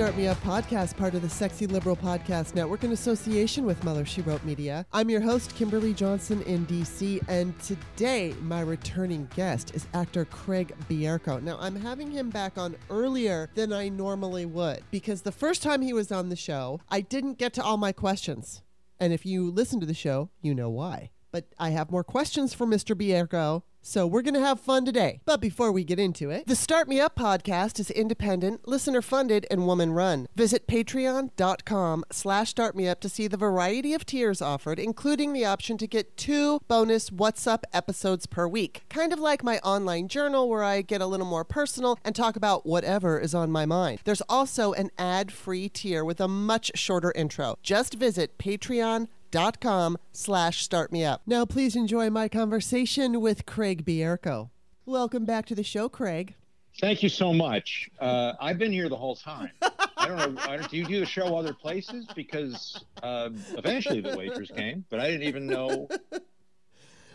Start Me Up podcast, part of the Sexy Liberal Podcast Network in association with Mother She Wrote Media. I'm your host, Kimberly Johnson in DC, and today my returning guest is actor Craig Bierko. Now, I'm having him back on earlier than I normally would because the first time he was on the show, I didn't get to all my questions. And if you listen to the show, you know why. But I have more questions for Mr. Bierko so we're going to have fun today. But before we get into it, the Start Me Up podcast is independent, listener funded, and woman run. Visit patreon.com slash startmeup to see the variety of tiers offered, including the option to get two bonus What's Up episodes per week. Kind of like my online journal where I get a little more personal and talk about whatever is on my mind. There's also an ad-free tier with a much shorter intro. Just visit patreon.com dot com slash start me up. Now please enjoy my conversation with Craig Bierko. Welcome back to the show, Craig. Thank you so much. Uh, I've been here the whole time. I don't know. I don't, do you do the show other places? Because uh, eventually the waitress came, but I didn't even know.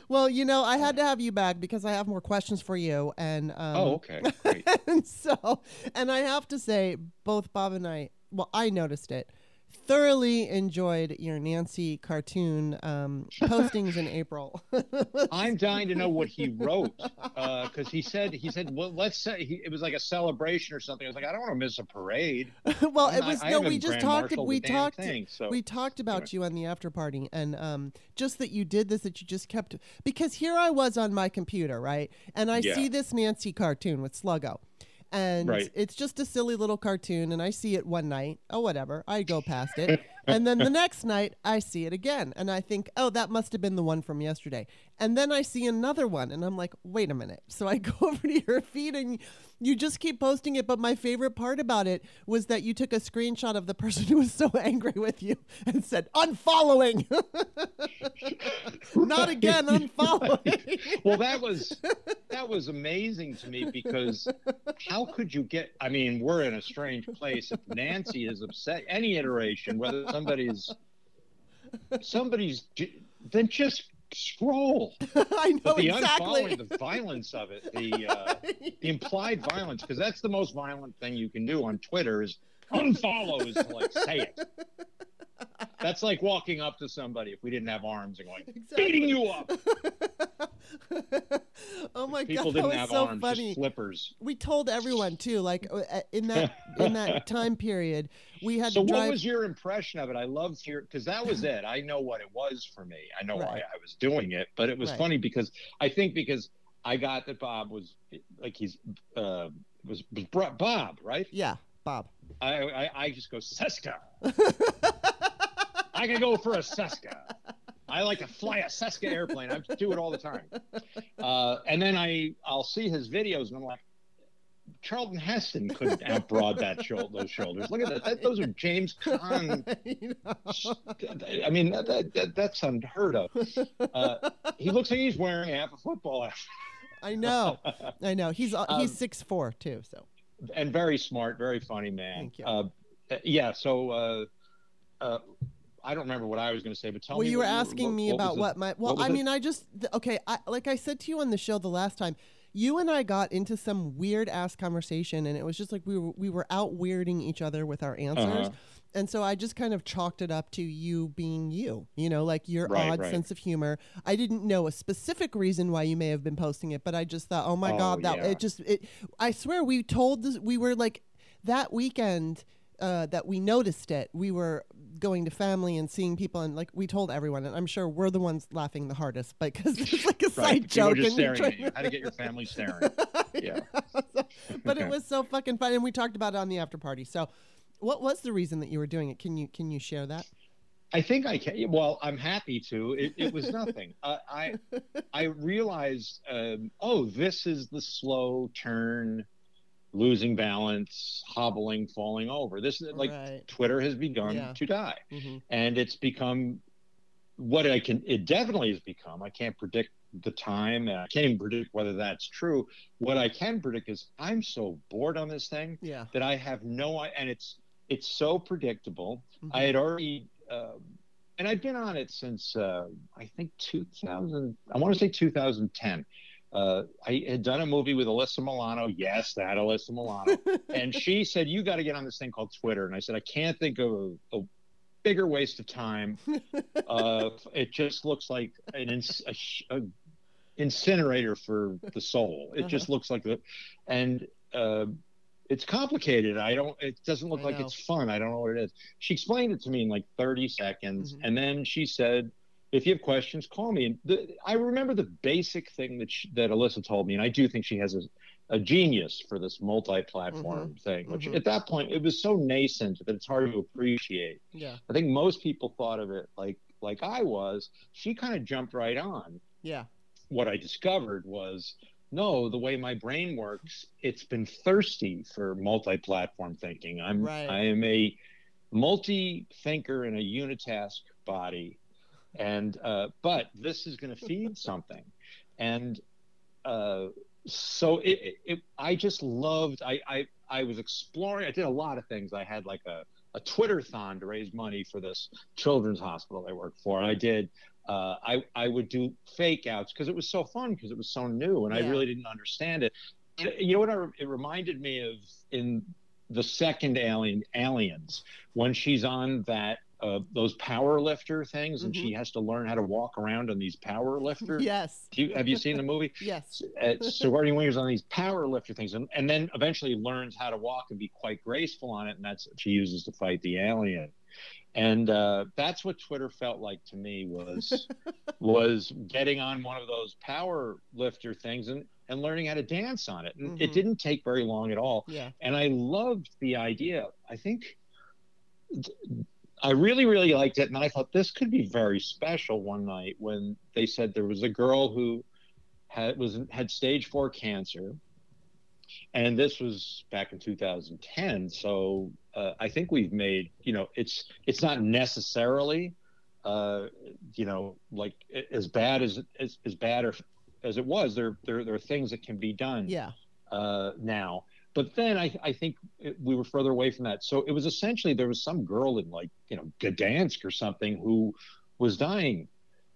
Well, you know, I had to have you back because I have more questions for you. And um, oh, okay, great. and so, and I have to say, both Bob and I. Well, I noticed it thoroughly enjoyed your Nancy cartoon um, postings in April. I'm dying to know what he wrote because uh, he said he said well let's say he, it was like a celebration or something. I was like I don't want to miss a parade. well, I'm it was not, no we just talked we talked thing, so. we talked about you on the after party and um, just that you did this that you just kept because here I was on my computer right and I yeah. see this Nancy cartoon with Sluggo and right. it's just a silly little cartoon and i see it one night. Oh whatever. I go past it and then the next night i see it again and i think oh that must have been the one from yesterday and then i see another one and i'm like wait a minute so i go over to your feed and you just keep posting it. But my favorite part about it was that you took a screenshot of the person who was so angry with you and said, unfollowing. Not again, unfollowing. well, that was that was amazing to me because how could you get I mean, we're in a strange place. If Nancy is upset any iteration, whether somebody's somebody's then just scroll. I know but the exactly. unfollowing, the violence of it, the uh, the implied violence, because that's the most violent thing you can do on Twitter is unfollow is to like say it. That's like walking up to somebody if we didn't have arms and going exactly. beating you up. oh my People god, didn't that have so arms, funny. Just flippers. We told everyone too, like uh, in that in that time period, we had so to drive. what was your impression of it? I loved your because that was it. I know what it was for me. I know right. why I was doing it, but it was right. funny because I think because I got that Bob was like he's uh was, was Bob, right? Yeah, Bob. I I, I just go Seska. I can go for a Seska. I like to fly a Seska airplane. I do it all the time. Uh, and then I I'll see his videos and I'm like, Charlton Heston couldn't outbroad that shoulder, those shoulders. Look at that. that those are James Caan. I mean, that, that, that's unheard of. Uh, he looks like he's wearing half a football. I know. I know. He's uh, he's um, six four too. So. And very smart, very funny man. Thank you. Uh, yeah. So. Uh, uh, I don't remember what I was going to say, but tell well, me. Well, you were asking what, me what about what my. Well, what I mean, I just okay. I, like I said to you on the show the last time, you and I got into some weird ass conversation, and it was just like we were we were out weirding each other with our answers. Uh-huh. And so I just kind of chalked it up to you being you, you know, like your right, odd right. sense of humor. I didn't know a specific reason why you may have been posting it, but I just thought, oh my oh, god, that yeah. it just it. I swear we told this. We were like that weekend. Uh, that we noticed it. We were going to family and seeing people and like we told everyone and i'm sure we're the ones laughing the hardest but because it's like a right. side joke just staring at you how to get your family staring yeah but it was so fucking fun and we talked about it on the after party so what was the reason that you were doing it can you can you share that I think I can. Well, I'm happy to. It, it was nothing. uh, I I realized, um, oh, this is the slow turn losing balance, hobbling, falling over. This is like Right. Twitter has begun Yeah. to die, Mhm. and it's become what I can. It definitely has become. I can't predict the time, and I can't even predict whether that's true. What I can predict is I'm so bored on this thing Yeah. that I have no and it's it's so predictable. Mhm. I had already um, and I've been on it since uh, I think 2000 I want to say 2010. Uh, I had done a movie with Alyssa Milano. Yes, that Alyssa Milano. and she said, "You got to get on this thing called Twitter." And I said, "I can't think of a, a bigger waste of time. Uh, it just looks like an ins- a, sh- a incinerator for the soul. It just looks like the, and uh, it's complicated. I don't. It doesn't look I like know. it's fun. I don't know what it is. She explained it to me in like 30 seconds, Mhm. and then she said, "If you have questions, call me." And the, I remember the basic thing that she, that Alyssa told me, and I do think she has a, a genius for this multi-platform thing. Which Mhm. at that point it was so nascent that it's hard to appreciate. Yeah. I think most people thought of it like like I was. She kind of jumped right on. Yeah. What I discovered was no, the way my brain works, it's been thirsty for multi-platform thinking. I'm Right. I am a multi-thinker in a unitask body, and uh, but this is going to feed something, and uh, so it, it, it I just loved. I, I I was exploring. I did a lot of things. I had like a a Twitter-thon to raise money for this children's hospital I worked for. and I did. Uh, I I would do fake outs because it was so fun because it was so new and I really didn't understand it. And you know what? I, it reminded me of in the second Alien Aliens when she's on that uh, those power lifter things and she has to learn how to walk around on these power lifter. Yes. Do you, have you seen the movie? Yes. uh, Sigourney Weaver's on these power lifter things, and, and then eventually learns how to walk and be quite graceful on it, and that's what she uses to fight the alien. And uh, that's what Twitter felt like to me was was getting on one of those power lifter things and and learning how to dance on it. And it Mhm. didn't take very long at all. Yeah. And I loved the idea. I think I really, really liked it. And I thought this could be very special one night when they said there was a girl who had was had stage four cancer. And this was back in 2010. So uh, I think we've made, you know, it's it's not necessarily uh, you know, like as bad as as, as bad or as it was. There, there there are things that can be done Yeah. uh, now. But then I, I think it, we were further away from that. So it was essentially there was some girl in like you know Gdansk or something who was dying,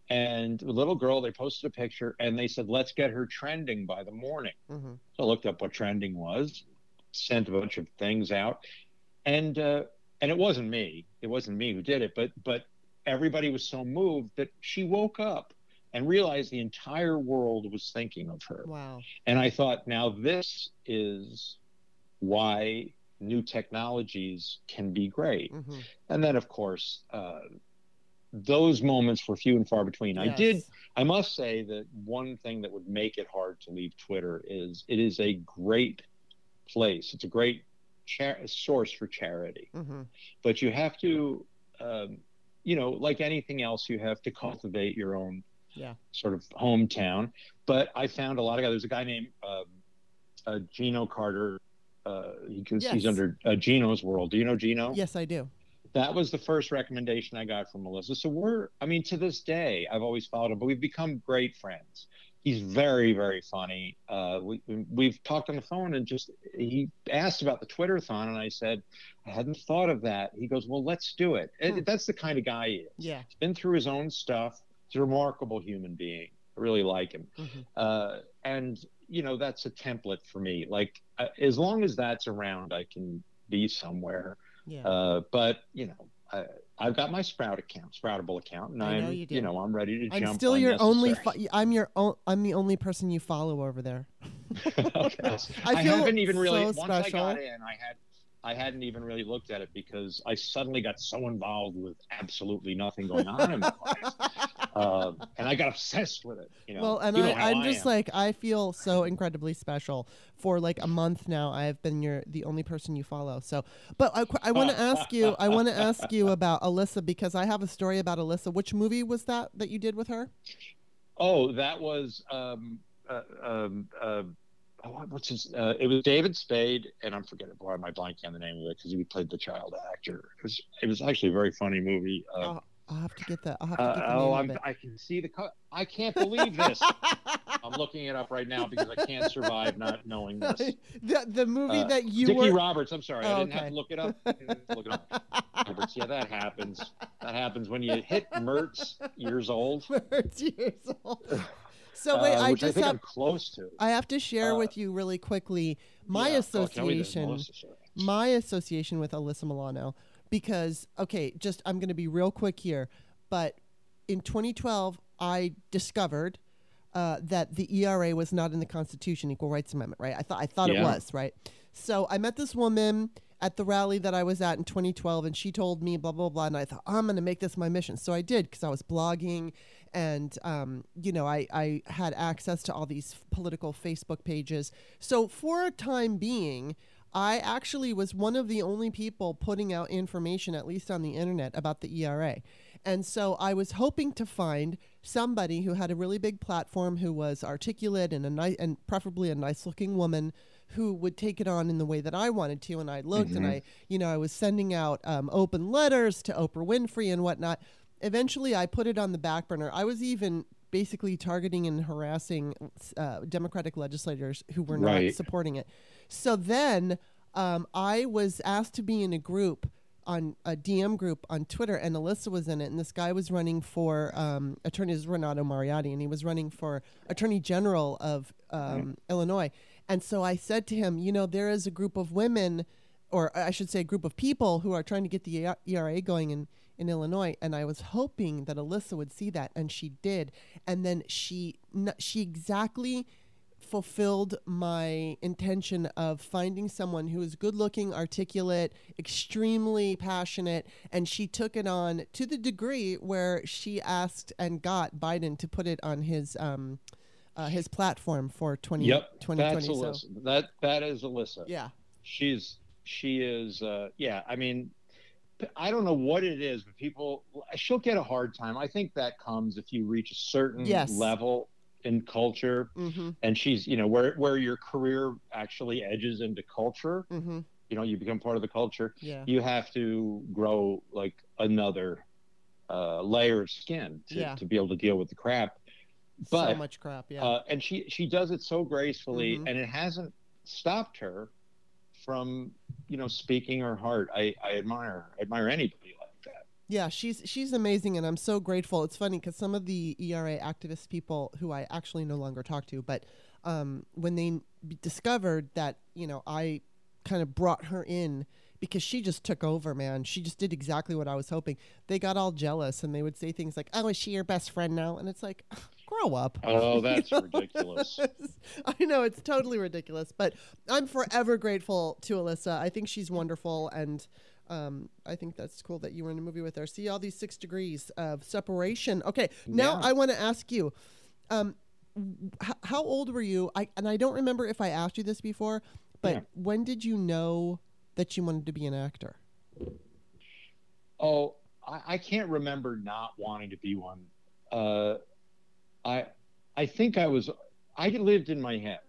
and a little girl. They posted a picture and they said let's get her trending by the morning. hmm So I looked up what trending was, sent a bunch of things out, and uh, and it wasn't me. It wasn't me who did it, but but everybody was so moved that she woke up and realized the entire world was thinking of her. Wow. And I thought, now this is why new technologies can be great. hmm And then, of course, uh, those moments were few and far between. I did, I must say that one thing that would make it hard to leave Twitter is it is a great place. It's a great char- source for charity, hmm but you have to, um, you know, like anything else, you have to cultivate your own Yeah. sort of hometown. But I found a lot of guys. There's a guy named um, uh, Gino Carter. Uh, he Yes. He's under uh, Gino's World. Do you know Gino? Yes, I do. That was the first recommendation I got from Melissa. So we're, I mean, to this day, I've always followed him, but we've become great friends. He's very, very funny. Uh, we, we've talked on the phone and just, he asked about the Twitter thon, and I said, I hadn't thought of that. He goes, Well, let's do it. Hmm. That's the kind of guy he is. Yeah. He's been through his own stuff. He's a remarkable human being. I really like him. Mhm. Uh, and, you know, that's a template for me. Like, uh, as long as that's around, I can be somewhere. Yeah. Uh, but you know, I, I've got my Sprout account, Spoutible account, and I I'm, you do. know, I'm ready to jump. I'm jump. still your only. Fo- I'm your. O- I'm the only person you follow over there. Okay. I I haven't even really. so once I got in, I had, I hadn't even really looked at it because I suddenly got so involved with absolutely nothing going on in my life, uh, and I got obsessed with it. You know, well, and You know I, I'm just am. like I feel so incredibly special. For like a month now, I've been your the only person you follow. So, but I, I want to ask you. I want to ask you about Alyssa because I have a story about Alyssa. Which movie was that that you did with her? Oh, that was um, uh, um, uh, oh, what's his? Uh, it was David Spade, and I'm forgetting why am I blanking on the name of it because he played the child actor. It was it was actually a very funny movie. Uh, I'll, I'll have to get that. I'll have to uh, get the oh, name I'm. I can see the. I can't believe this. I'm looking it up right now because I can't survive not knowing this. the the movie Uh, that you Dickie were. Roberts. I'm sorry, Oh, I didn't have to look it up. I didn't have to look it up. Roberts. Yeah, that happens. That happens when you hit Mertz years old. Mertz years old. So wait, uh, I just I have I'm close to. I have to share uh, with you really quickly my Yeah, oh, tell me this, association my association with Alyssa Milano because okay, just I'm going to be real quick here, but in 2012 I discovered uh, that the ERA was not in the Constitution, Equal Rights Amendment, right? I thought I thought it was, right? So I met this woman at the rally that I was at in 2012, and she told me blah blah blah, and I thought I'm going to make this my mission. So I did because I was blogging, and um, you know I I had access to all these political Facebook pages. So for a time being. I actually was one of the only people putting out information, at least on the internet, about the ERA. And so I was hoping to find somebody who had a really big platform, who was articulate and a nice, and preferably a nice looking woman who would take it on in the way that I wanted to. And I looked and I, you know, I was sending out um, open letters to Oprah Winfrey and whatnot. Eventually, I put it on the back burner. I was even basically targeting and harassing uh, Democratic legislators who were not Right. supporting it. So then um, I was asked to be in a group on a DM group on Twitter, and Alyssa was in it. And this guy was running for um, attorney Renato Mariotti, and he was running for Attorney General of um, Illinois. And so I said to him, you know, there is a group of women, or I should say, a group of people who are trying to get the ERA going in in Illinois, and I was hoping that Alyssa would see that, and she did. And then she she exactly fulfilled my intention of finding someone who is good looking, articulate, extremely passionate, and she took it on to the degree where she asked and got Biden to put it on his um uh, his platform for 20, Yep, 2020. that's so Alyssa. That that is Alyssa. yeah. she's she is uh yeah i mean i don't know what it is but people she'll get a hard time i think that comes if you reach a certain Yes. level in culture Mm-hmm. and she's you know where where your career actually edges into culture Mm-hmm. you know you become part of the culture Yeah. you have to grow like another uh layer of skin to, Yeah. to be able to deal with the crap but so much crap. Yeah. uh, and she she does it so gracefully, Mhm. and it hasn't stopped her from you know speaking her heart. I I admire. I admire anybody like that. Yeah, she's she's amazing, and I'm so grateful. It's funny because some of the ERA activist people who I actually no longer talk to, but um, when they discovered that you know I kind of brought her in because she just took over, man. She just did exactly what I was hoping. They got all jealous, and they would say things like, "Oh, is she your best friend now?" And it's like, grow up. Oh, that's ridiculous. I know it's totally ridiculous, but I'm forever grateful to Alyssa. I think she's wonderful, and um, I think that's cool that you were in a movie with her. See all these six degrees of separation. Okay, now Yeah. I want to ask you, um, h- how old were you? I and I don't remember if I asked you this before, but Yeah. when did you know that you wanted to be an actor? Oh, I, I can't remember not wanting to be one. Uh, I I think I was. I lived in my head.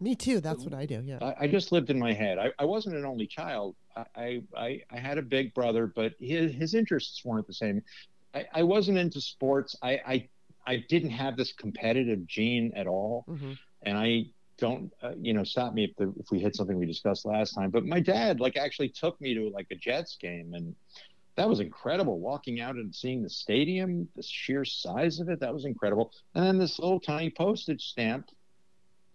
Me too. That's what I do. Yeah. I, I just lived in my head. I, I wasn't an only child. I, I, I, had a big brother, but his, his interests weren't the same. I, I wasn't into sports. I, I, I didn't have this competitive gene at all. hmm And I don't, uh, you know, stop me if, the, if we hit something we discussed last time. But my dad, like, actually took me to like a Jets game. And that was incredible. Walking out and seeing the stadium, the sheer size of it, that was incredible. And then this little tiny postage stamp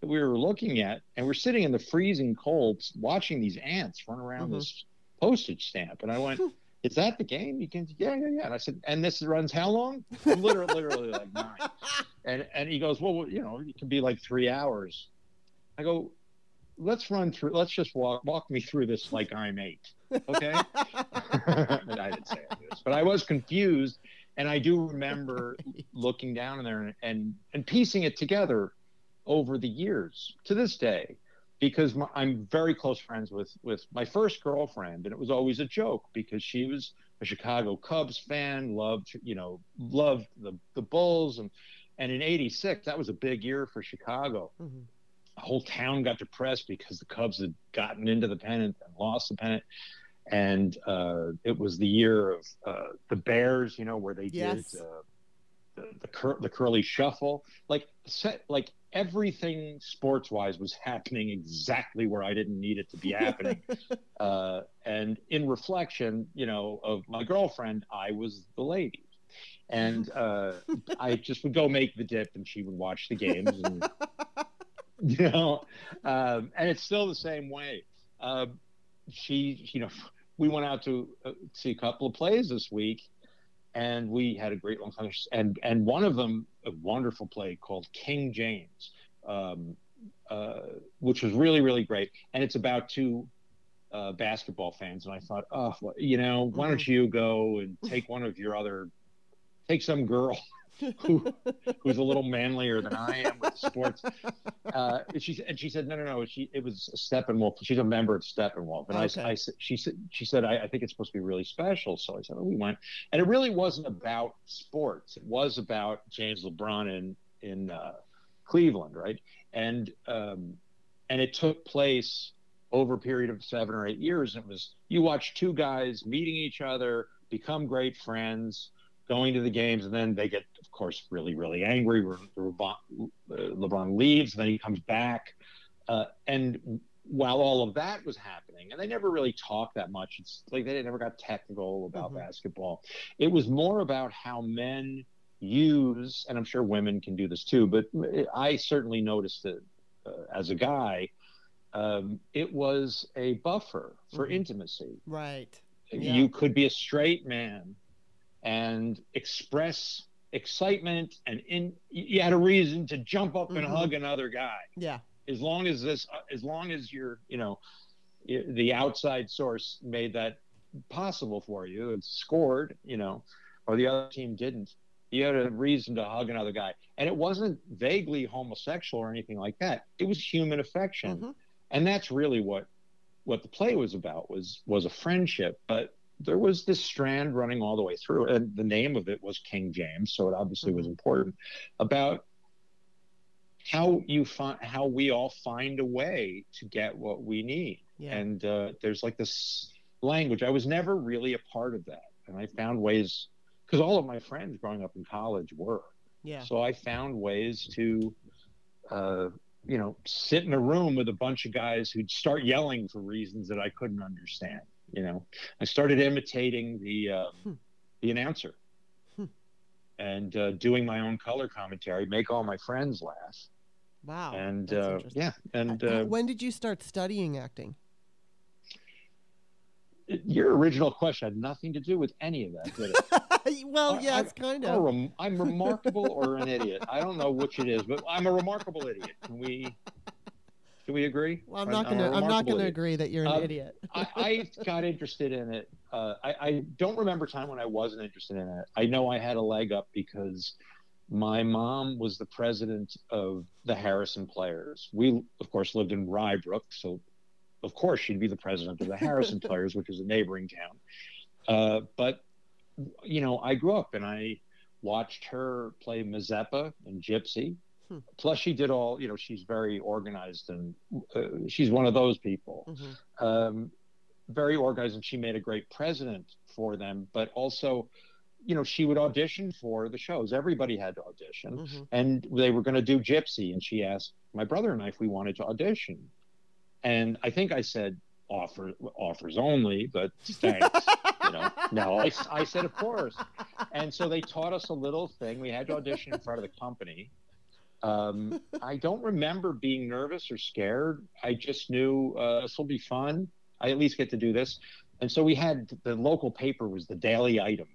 that we were looking at, and we're sitting in the freezing cold watching these ants run around Mhm. this postage stamp. And I went, Is that the game? You can, yeah, yeah, yeah. And I said, And this runs how long? Literally, literally like nine. And, and he goes, Well, you know, it can be like three hours. I go, Let's run through, let's just walk, walk me through this like I'm eight. Okay. And I didn't say this, but I was confused. And I do remember looking down in there and, and, and piecing it together over the years to this day because my, I'm very close friends with with my first girlfriend and it was always a joke because she was a Chicago Cubs fan loved you know loved the the Bulls and and in 86 that was a big year for Chicago Mhm. whole town got depressed because the Cubs had gotten into the pennant and lost the pennant. And uh, it was the year of uh, the Bears, you know, where they Yes. did uh, the the, cur- the curly shuffle. Like set, like everything sports wise was happening exactly where I didn't need it to be happening. uh, and in reflection, you know, of my girlfriend, I was the lady. And uh, I just would go make the dip, and she would watch the games, and you know, um, and it's still the same way. Uh, she, you know, we went out to uh, see a couple of plays this week, and we had a great long. And and one of them, a wonderful play called King James, um, uh, which was really really great, and it's about two uh, basketball fans. And I thought, oh, well, you know, why don't you go and take one of your other, take some girl who who's a little manlier than I am with sports. Uh, and she and she said, no, no, no. She it was Steppenwolf. She's a member of Steppenwolf, and Okay. I, I said, she said, she said, I, I think it's supposed to be really special. So I said, oh, we went, and it really wasn't about sports. It was about James LeBron in in uh, Cleveland, right? And um, and it took place over a period of seven or eight years. It was you watch two guys meeting each other, become great friends, going to the games, and then they get, of course, really, really angry. when LeBron, uh, LeBron leaves, then he comes back, uh, and while all of that was happening, and they never really talked that much. It's like they never got technical about Mhm. basketball. It was more about how men use, and I'm sure women can do this too, but I certainly noticed it uh, as a guy. Um, it was a buffer for Mhm. intimacy right. Yeah. you could be a straight man and express excitement and in you had a reason to jump up and Mhm. hug another guy Yeah. as long as this as long as you're you know the outside source made that possible for you and scored you know or the other team didn't you had a reason to hug another guy and it wasn't vaguely homosexual or anything like that it was human affection Mhm. and that's really what what the play was about was was a friendship but there was this strand running all the way through and the name of it was king james so it obviously was Mhm. important about how you find how we all find a way to get what we need Yeah. and uh, there's like this language i was never really a part of that and i found ways because all of my friends growing up in college were yeah. so I found ways to, uh, you know, sit in a room with a bunch of guys who'd start yelling for reasons that I couldn't understand. You know, I started imitating the uh, Hmm. the announcer Hmm. and uh, doing my own color commentary, make all my friends laugh, Wow. and uh, yeah, and Uh, when did you start studying acting? your original question had nothing to do with any of that. Did it? well, I- yes, I- kind of. rem- I'm remarkable or an idiot. I don't know which it is, but I'm a remarkable idiot. Can we? Can we agree? Well, I'm I'm- not gonna. I'm not gonna agree that you're an Um, idiot. I, I got interested in it. Uh, I, I don't remember a time when I wasn't interested in it. I know I had a leg up because my mom was the president of the Harrison Players. We, of course, lived in Rye Brook, so of course she'd be the president of the Harrison Players, which is a neighboring town. Uh, but you know, I grew up and I watched her play Mazeppa and Gypsy. Hmm. Plus, she did all. You know, she's very organized and uh, she's one of those people Mhm. um, very organized, and she made a great president for them. But also, you know, she would audition for the shows. Everybody had to audition, Mhm. and they were going to do Gypsy, and she asked my brother and I if we wanted to audition, and I think I said offer offers only, but thanks. you know, no, I, I said of course, and so they taught us a little thing. We had to audition in front of the company. Um, I don't remember being nervous or scared. I just knew uh, this will be fun. I at least get to do this. And so we had the local paper was the Daily Item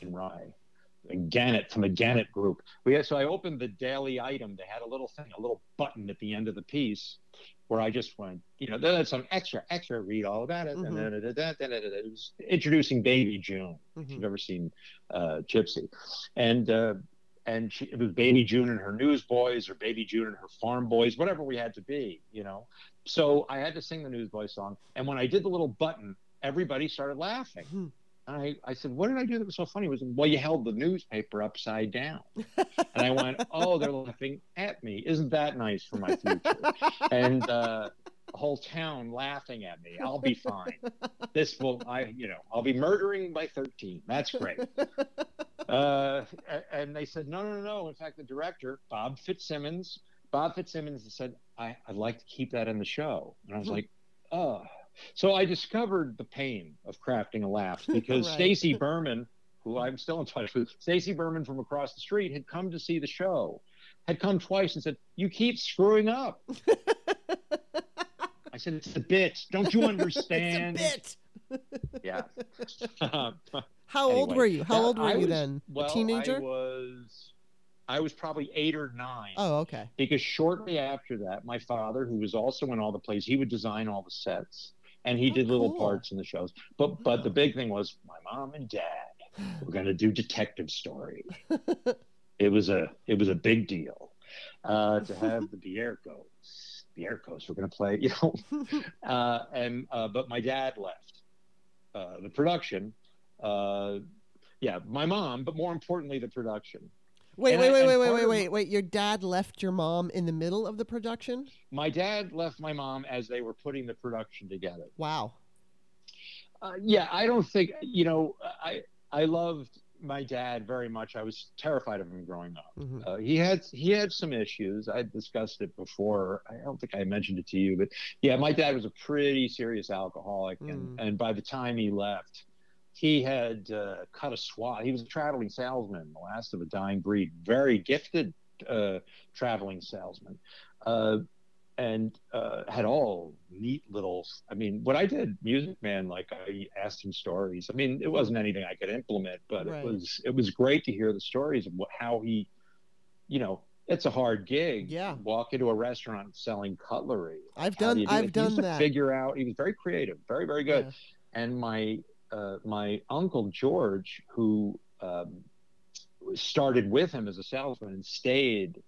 in Rye, a Gannett from the Gannett Group. We had, so I opened the Daily Item. They had a little thing, a little button at the end of the piece, where I just went, you know, there's some extra, extra. Read all about it. Mhm. And then it was introducing Baby June if Mhm. you've ever seen uh, Gypsy, and uh, and she, it was Baby June and her Newsboys, or Baby June and her Farm Boys, whatever we had to be, you know. So I had to sing the Newsboy song, and when I did the little button, everybody started laughing, Hmm. I, I said, what did I do that was so funny? It was, well, you held the newspaper upside down. and I went, oh, they're laughing at me. Isn't that nice for my future? and uh, whole town laughing at me. I'll be fine. This will, I, you know, I'll be murdering by 13. That's great. Uh, and they said, no, no, no. In fact, the director, Bob Fitzsimmons, Bob Fitzsimmons said, I, I'd like to keep that in the show. And I was like, oh. So I discovered the pain of crafting a laugh because right. Stacy Berman, who I'm still in touch with, Stacy Berman from across the street had come to see the show, had come twice and said, "You keep screwing up." I said, "It's a bit. Don't you understand?" it's a bit. yeah. How anyway, old were you? How old were I you was, then? Well, a teenager? I was I was probably eight or nine. Oh, okay. Because shortly after that, my father, who was also in all the plays, he would design all the sets and he oh, did little cool. parts in the shows. But but the big thing was my mom and dad were going to do detective story. it was a it was a big deal uh, to have the Bierkos. Bierkos were going to play, you know. uh, and uh, but my dad left uh, the production. Uh, yeah, my mom, but more importantly, the production. Wait, wait, wait, wait, wait, wait, wait, wait. Your dad left your mom in the middle of the production? My dad left my mom as they were putting the production together. Wow. Uh, yeah, I don't think you know. I I loved my dad very much. I was terrified of him growing up. Mm-hmm. Uh, he had he had some issues. I discussed it before. I don't think I mentioned it to you, but yeah, my dad was a pretty serious alcoholic, mm. and and by the time he left, he had uh, cut a swath. He was a traveling salesman, the last of a dying breed, very gifted uh, traveling salesman, uh, and uh, had all neat little. I mean, what I did, Music Man, like I asked him stories. I mean, it wasn't anything I could implement, but right. it was it was great to hear the stories of what, how he, you know, it's a hard gig. Yeah. Walk into a restaurant selling cutlery. I've done. Do I've done that. Figure out. He was very creative, very very good. Yeah. And my uh, my uncle George, who um, started with him as a salesman and stayed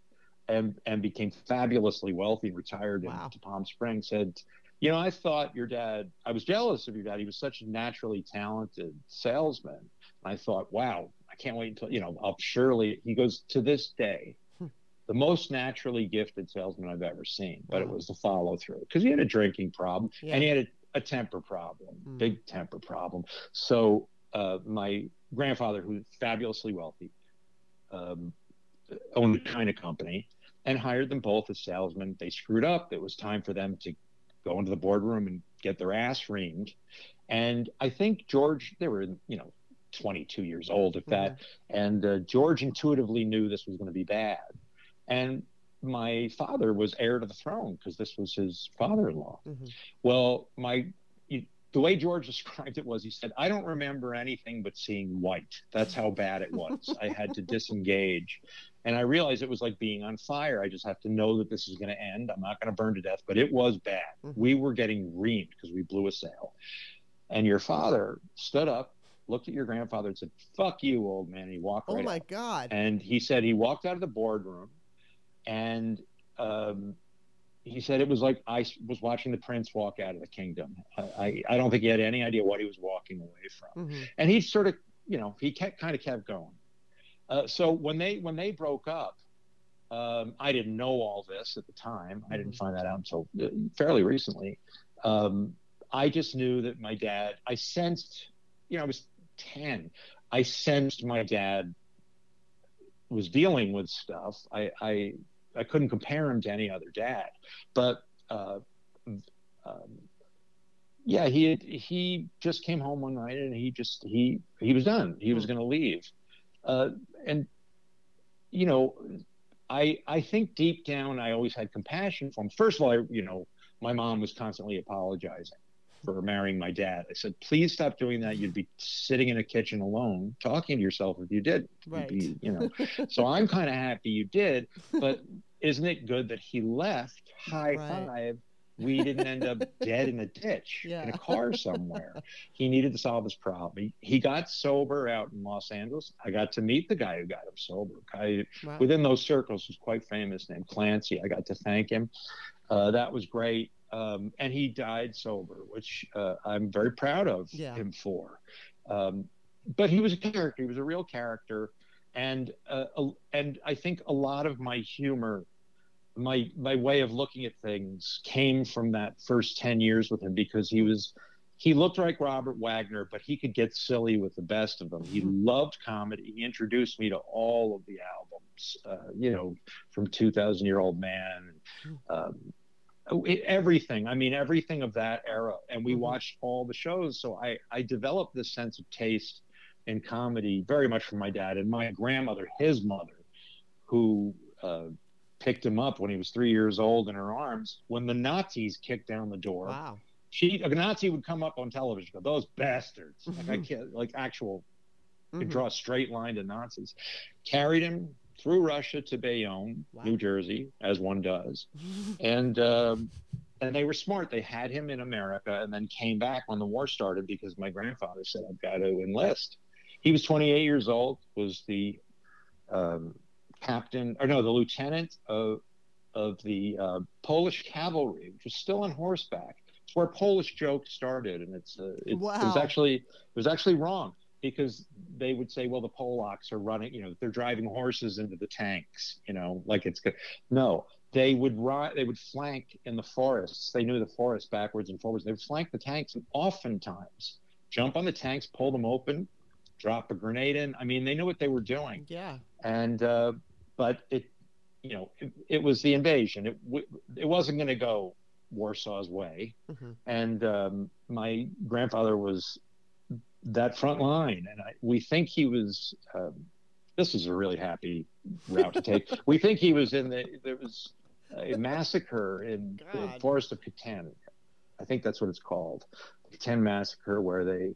and, and became fabulously wealthy and retired wow. in, Palm Springs, said, You know, I thought your dad, I was jealous of your dad. He was such a naturally talented salesman. I thought, wow, I can't wait until, you know, I'll surely, he goes, to this day, hmm. the most naturally gifted salesman I've ever seen, but wow. it was the follow through because he had a drinking problem yeah. and he had a a temper problem, mm. big temper problem. So uh, my grandfather, who's fabulously wealthy, um, owned a china company and hired them both as salesmen. They screwed up. It was time for them to go into the boardroom and get their ass reamed. And I think George, they were, you know, 22 years old, if that. Mm-hmm. And uh, George intuitively knew this was going to be bad. And my father was heir to the throne because this was his father-in-law. Mm-hmm. Well, my the way George described it was he said, I don't remember anything but seeing white. That's how bad it was. I had to disengage. And I realized it was like being on fire. I just have to know that this is going to end. I'm not going to burn to death, but it was bad. Mm-hmm. We were getting reamed because we blew a sail. And your father stood up, looked at your grandfather, and said, Fuck you, old man. And he walked oh right my out. God. And he said he walked out of the boardroom and um, he said it was like I was watching the prince walk out of the kingdom. I, I don't think he had any idea what he was walking away from, mm-hmm. and he sort of, you know, he kept kind of kept going. Uh, so when they when they broke up, um, I didn't know all this at the time. I didn't mm-hmm. find that out until uh, fairly recently. Um, I just knew that my dad. I sensed, you know, I was ten. I sensed my dad was dealing with stuff. I, I I couldn't compare him to any other dad, but uh, um, yeah, he had, he just came home one night and he just he he was done. He was hmm. going to leave, uh, and you know, I I think deep down I always had compassion for him. First of all, I, you know, my mom was constantly apologizing for marrying my dad. I said, please stop doing that. You'd be sitting in a kitchen alone talking to yourself if you did. Right. Be, you know. so I'm kind of happy you did, but isn't it good that he left? High right. five. We didn't end up dead in a ditch yeah. in a car somewhere. he needed to solve his problem. He, he, got sober out in Los Angeles. I got to meet the guy who got him sober. Guy wow. within those circles was quite famous, named Clancy. I got to thank him. Uh, that was great. Um, and he died sober, which uh, I'm very proud of yeah. him for. Um, but he was a character. He was a real character, and uh, and I think a lot of my humor, my my way of looking at things, came from that first ten years with him because he was. He looked like Robert Wagner, but he could get silly with the best of them. He mm-hmm. loved comedy. He introduced me to all of the albums, uh, you know, from 2000 Year Old Man, um, everything. I mean, everything of that era. And we mm-hmm. watched all the shows. So I, I developed this sense of taste in comedy very much from my dad and my grandmother, his mother, who uh, picked him up when he was three years old in her arms when the Nazis kicked down the door. Wow. She a Nazi would come up on television, go, those bastards, like I can't, like actual, mm-hmm. could draw a straight line to Nazis. Carried him through Russia to Bayonne, wow. New Jersey, as one does, and um, and they were smart. They had him in America, and then came back when the war started because my grandfather said, "I've got to enlist." He was 28 years old, was the um, captain, or no, the lieutenant of, of the uh, Polish cavalry, which was still on horseback. It's where Polish joke started, and it's, uh, it's wow. it was actually it was actually wrong because they would say, well, the Polacks are running, you know, they're driving horses into the tanks, you know, like it's good. No, they would ride, they would flank in the forests. They knew the forest backwards and forwards. They would flank the tanks and oftentimes jump on the tanks, pull them open, drop a grenade in. I mean, they knew what they were doing. Yeah. And uh, but it, you know, it, it was the invasion. It it wasn't going to go Warsaw's way. Mm-hmm. And um, my grandfather was that front line, and I, we think he was. Um, this is a really happy route to take. we think he was in the. There was a massacre in God. the forest of Katyn. I think that's what it's called, the Katyn massacre, where they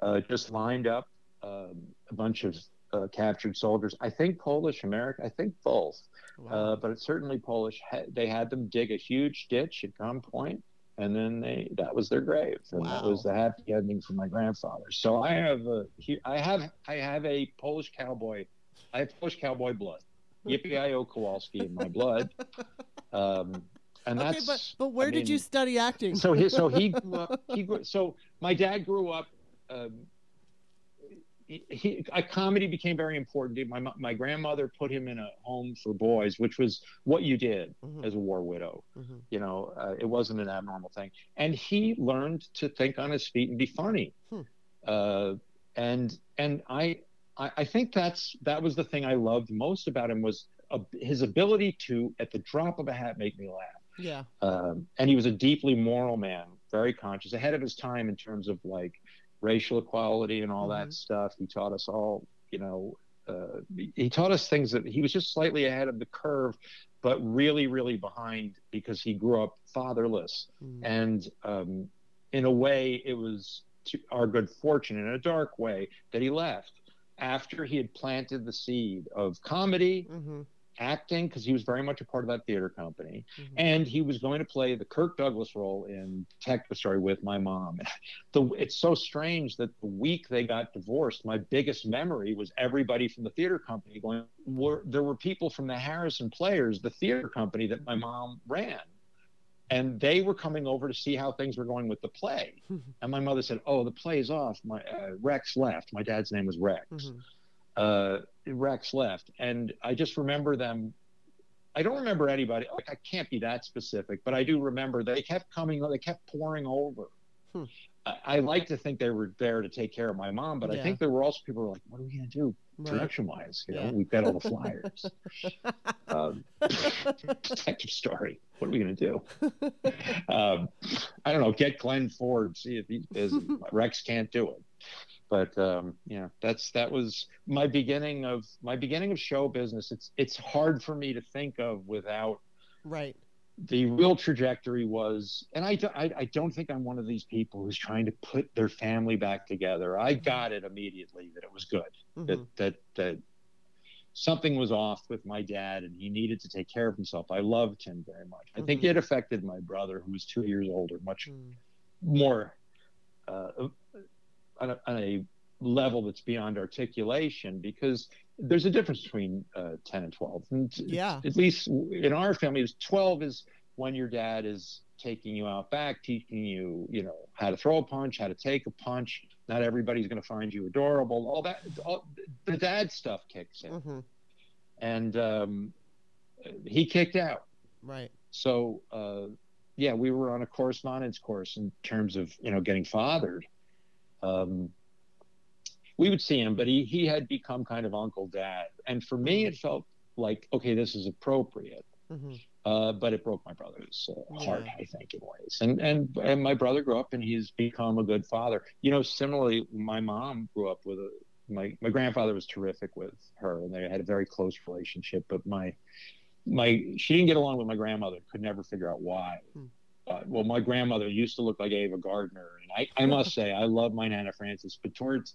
uh, just lined up um, a bunch of uh, captured soldiers. I think Polish American. I think both, wow. uh, but it's certainly Polish. They had them dig a huge ditch at gunpoint, and then they that was their grave, and wow. that was the happy ending for my grandfather. So I have a I have I have a Polish cowboy. I have Polish cowboy blood. Yippee Kowalski in my blood. Um, and okay, that's. But, but where I did mean, you study acting? So he so he grew up, he grew, so my dad grew up. Um, he, a comedy became very important. My my grandmother put him in a home for boys, which was what you did mm-hmm. as a war widow. Mm-hmm. You know, uh, it wasn't an abnormal thing. And he learned to think on his feet and be funny. Hmm. Uh, and and I, I I think that's that was the thing I loved most about him was a, his ability to at the drop of a hat make me laugh. Yeah. Um, and he was a deeply moral man, very conscious, ahead of his time in terms of like racial equality and all mm-hmm. that stuff. He taught us all, you know, uh, he taught us things that he was just slightly ahead of the curve, but really, really behind because he grew up fatherless. Mm-hmm. And um, in a way, it was our good fortune, in a dark way, that he left after he had planted the seed of comedy. Mm-hmm acting because he was very much a part of that theater company, mm-hmm. and he was going to play the Kirk Douglas role in Detective Story with my mom. The, it's so strange that the week they got divorced, my biggest memory was everybody from the theater company going. Were, there were people from the Harrison Players, the theater company that my mom ran. And they were coming over to see how things were going with the play. and my mother said, "Oh, the play's off. My uh, Rex left. My dad's name was Rex." Mm-hmm uh, Rex left, and I just remember them. I don't remember anybody. Like I can't be that specific, but I do remember they kept coming. They kept pouring over. Hmm. I, I, like to think they were there to take care of my mom, but yeah. I think there were also people who were like, "What are we going to do right. production wise? You know, yeah. we've got all the flyers. um, detective story. What are we going to do? Um, I don't know. Get Glenn Ford. See if he's busy. Rex can't do it but um, yeah, that's that was my beginning of my beginning of show business. It's it's hard for me to think of without right. The real trajectory was, and I, I, I don't think I'm one of these people who's trying to put their family back together. I mm-hmm. got it immediately that it was good, mm-hmm. that that that something was off with my dad and he needed to take care of himself. I loved him very much. I mm-hmm. think it affected my brother, who was two years older, much mm. more uh, on a, on a level that's beyond articulation because there's a difference between uh, 10 and 12 and yeah at least in our family 12 is when your dad is taking you out back teaching you you know how to throw a punch how to take a punch not everybody's going to find you adorable. All that, all, the dad stuff kicks in, hmm and um, he kicked out. Right. So uh, yeah, we were on a correspondence course in terms of you know getting fathered. Um, we would see him, but he he had become kind of uncle dad, and for me it felt like okay, this is appropriate. hmm Uh, but it broke my brother's uh, heart, Yeah. I think, in ways. And and and my brother grew up, and he's become a good father. You know, similarly, my mom grew up with a my my grandfather was terrific with her, and they had a very close relationship. But my my she didn't get along with my grandmother. Could never figure out why. Hmm. Uh, well, my grandmother used to look like Ava Gardner, and I, I must say I love my Nana Francis. But towards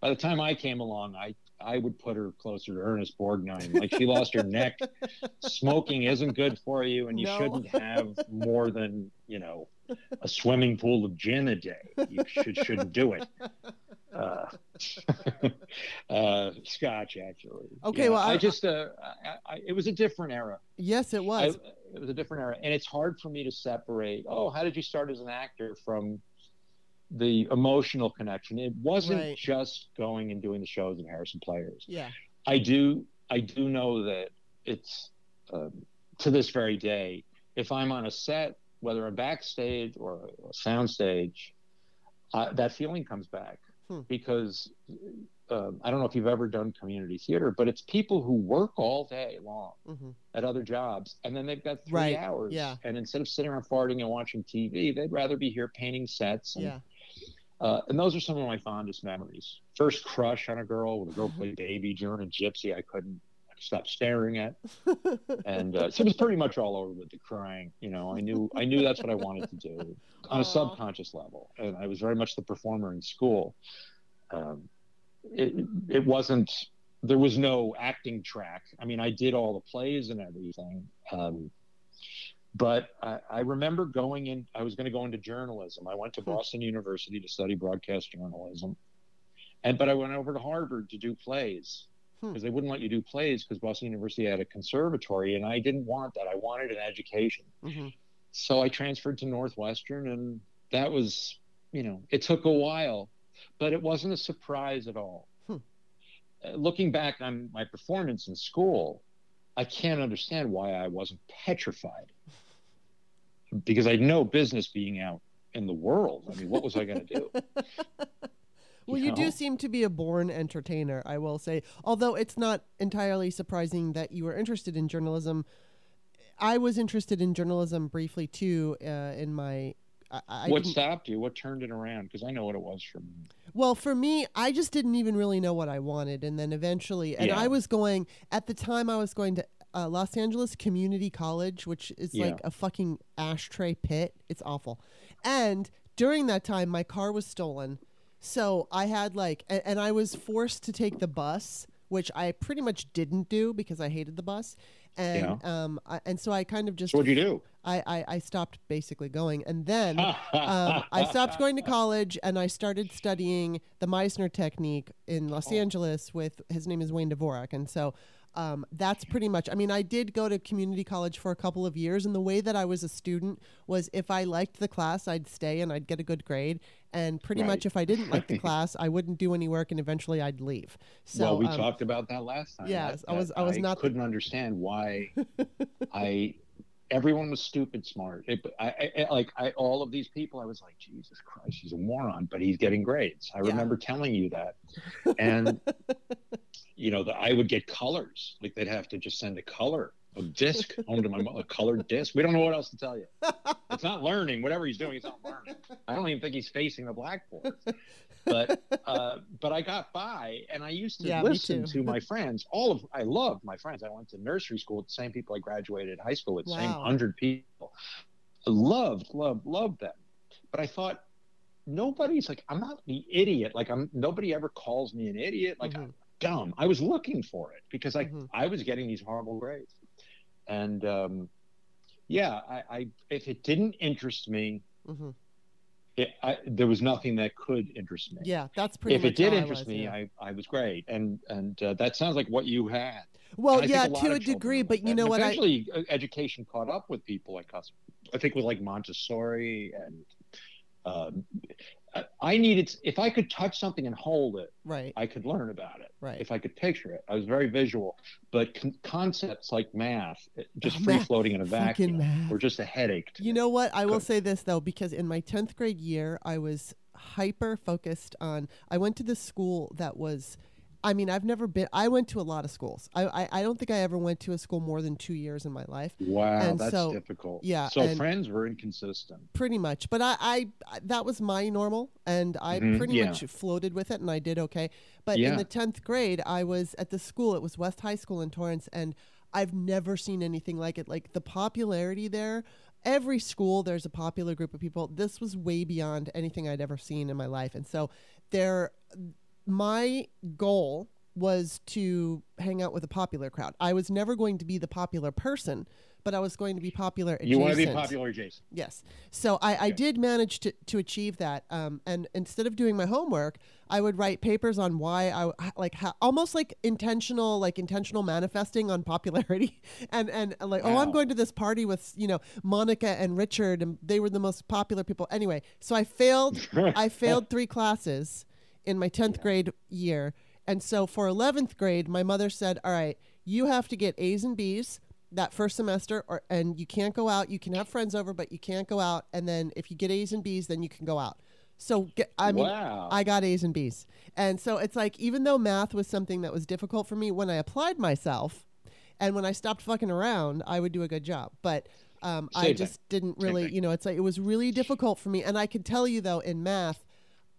by the time I came along, I I would put her closer to Ernest Borgnine. Like she lost her neck. Smoking isn't good for you, and you No. shouldn't have more than you know a swimming pool of gin a day. You should shouldn't do it. Uh, uh, scotch, actually. Okay, well, I- I just uh, I, I, it was a different era. Yes, it was. it was a different era, and it's hard for me to separate. Oh, how did you start as an actor from the emotional connection? It wasn't Right. just going and doing the shows and Harrison Players. yeah. I do I do know that it's um, to this very day. If I'm on a set, whether I'm backstage or a soundstage, uh, that feeling comes back Hmm. because um, I don't know if you've ever done community theater, but it's people who work all day long hmm at other jobs, and then they've got three Right, hours. yeah. And instead of sitting around farting and watching TV, they'd rather be here painting sets. And, Yeah. uh, and those are some of my fondest memories. First crush on a girl when a girl Mm-hmm. played Baby Joan and Gypsy, I couldn't stop staring at, and uh, so it was pretty much all over with the crying. You know, I knew I knew that's what I wanted to do on a subconscious level, and I was very much the performer in school. Um, it, it wasn't. There was no acting track. I mean, I did all the plays and everything. Um, but I, I remember going in, I was going to go into journalism. I went to Hmm. Boston University to study broadcast journalism. And, but I went over to Harvard to do plays. Because they wouldn't let you do plays because Boston University had a conservatory. And I didn't want that. I wanted an education. hmm So I transferred to Northwestern and that was, you know, it took a while, but it wasn't a surprise at all. Hmm. Uh, looking back on my performance in school, I can't understand why I wasn't petrified because I had no business being out in the world. I mean, what was I going to do? Well, You you do seem to be a born entertainer, I will say. Although it's not entirely surprising that you were interested in journalism. I was interested in journalism briefly too. Uh, in my, I, I what stopped you? What turned it around? Because I know what it was for me. Well, for me, I just didn't even really know what I wanted, and then eventually, and Yeah. I was going at the time. I was going to uh, Los Angeles Community College, which is Yeah. like a fucking ashtray pit. It's awful. And during that time, my car was stolen, so I had like, and, and I was forced to take the bus, which I pretty much didn't do because I hated the bus, and um, I, and so I kind of just So what'd you do? I, I I stopped basically going, and then um, I stopped going to college and I started studying the Meisner technique in Los Oh. Angeles with his name is Wayne Dvorak. And so um, that's pretty much, I mean, I did go to community college for a couple of years. And the way that I was a student was if I liked the class, I'd stay and I'd get a good grade. And pretty much if I didn't like the class, I wouldn't do any work and eventually I'd leave. So well, we um, talked about that last time. yes, That- I was- I was not couldn't understand why I. Everyone was stupid smart. It, I, I, like I, all of these people. I was like, Jesus Christ, he's a moron, but he's getting grades. I Yeah. remember telling you that, and you know, the, I would get colors. Like they'd have to just send a color, a disc home to my a colored disc. We don't know what else to tell you. It's not learning. Whatever he's doing, he's not learning. I don't even think he's facing the blackboard. But uh, but I got by, and I used to Yeah, listen to my friends. All of I loved my friends. I went to nursery school with the same people I graduated high school with, same hundred people. I loved, loved, loved them. But I thought nobody's like I'm not the idiot. Like I'm nobody ever calls me an idiot. Like Mhm. I'm dumb. I was looking for it because I Mhm. I was getting these horrible grades, and um, yeah, I, I if it didn't interest me, mm-hmm. it, I, there was nothing that could interest me. yeah, that's pretty If much it did interest was, me, yeah. I, I was great, and and uh, that sounds like what you had. well, And I think yeah, to a degree, but you know what? I, Eventually, uh, education caught up with people like us. I think with like Montessori and um, I- needed if I could touch something and hold it, Right. I could learn about it. Right. If I could picture it, I was very visual. But con- concepts like math, just free floating in a vacuum, math. were just a headache. to You me. know what? I will say this though, because in my tenth grade year, I was hyper focused on. I went to the school that was. I mean, I've never been. I went to a lot of schools. I, I, I don't think I ever went to a school more than two years in my life. Wow, and that's so- difficult. yeah, So friends were inconsistent. pretty much but I, I that was my normal and i Mhm, pretty yeah. much floated with it and i did okay but in the 10th grade i was at the school it was west high school in torrance and i've never seen anything like it like the popularity there every school there's a popular group of people this was way beyond anything i'd ever seen in my life and so there my goal was to hang out with a popular crowd i was never going to be the popular person but i was going to be popular adjacent. You want to be popular, Jason? Yes. So I, I did manage to, to achieve that. Um, and instead of doing my homework, I would write papers on why I like how, almost like intentional, like intentional manifesting on popularity, and and like oh I'm going to this party with you know Monica and Richard, and they were the most popular people. Anyway, so I failed. I failed three classes in my tenth grade year, and so for eleventh grade, my mother said, "All right, you have to get A's and B's." that first semester or and you can't go out. You can have friends over but you can't go out. And then if you get a's and b's then you can go out. So get, i mean wow. i got a's and b's. And so it's like even though math was something that was difficult for me when i applied myself and when i stopped fucking around i would do a good job. But um, i thing. just didn't really you know it's like it was really difficult for me. And i could tell you though in math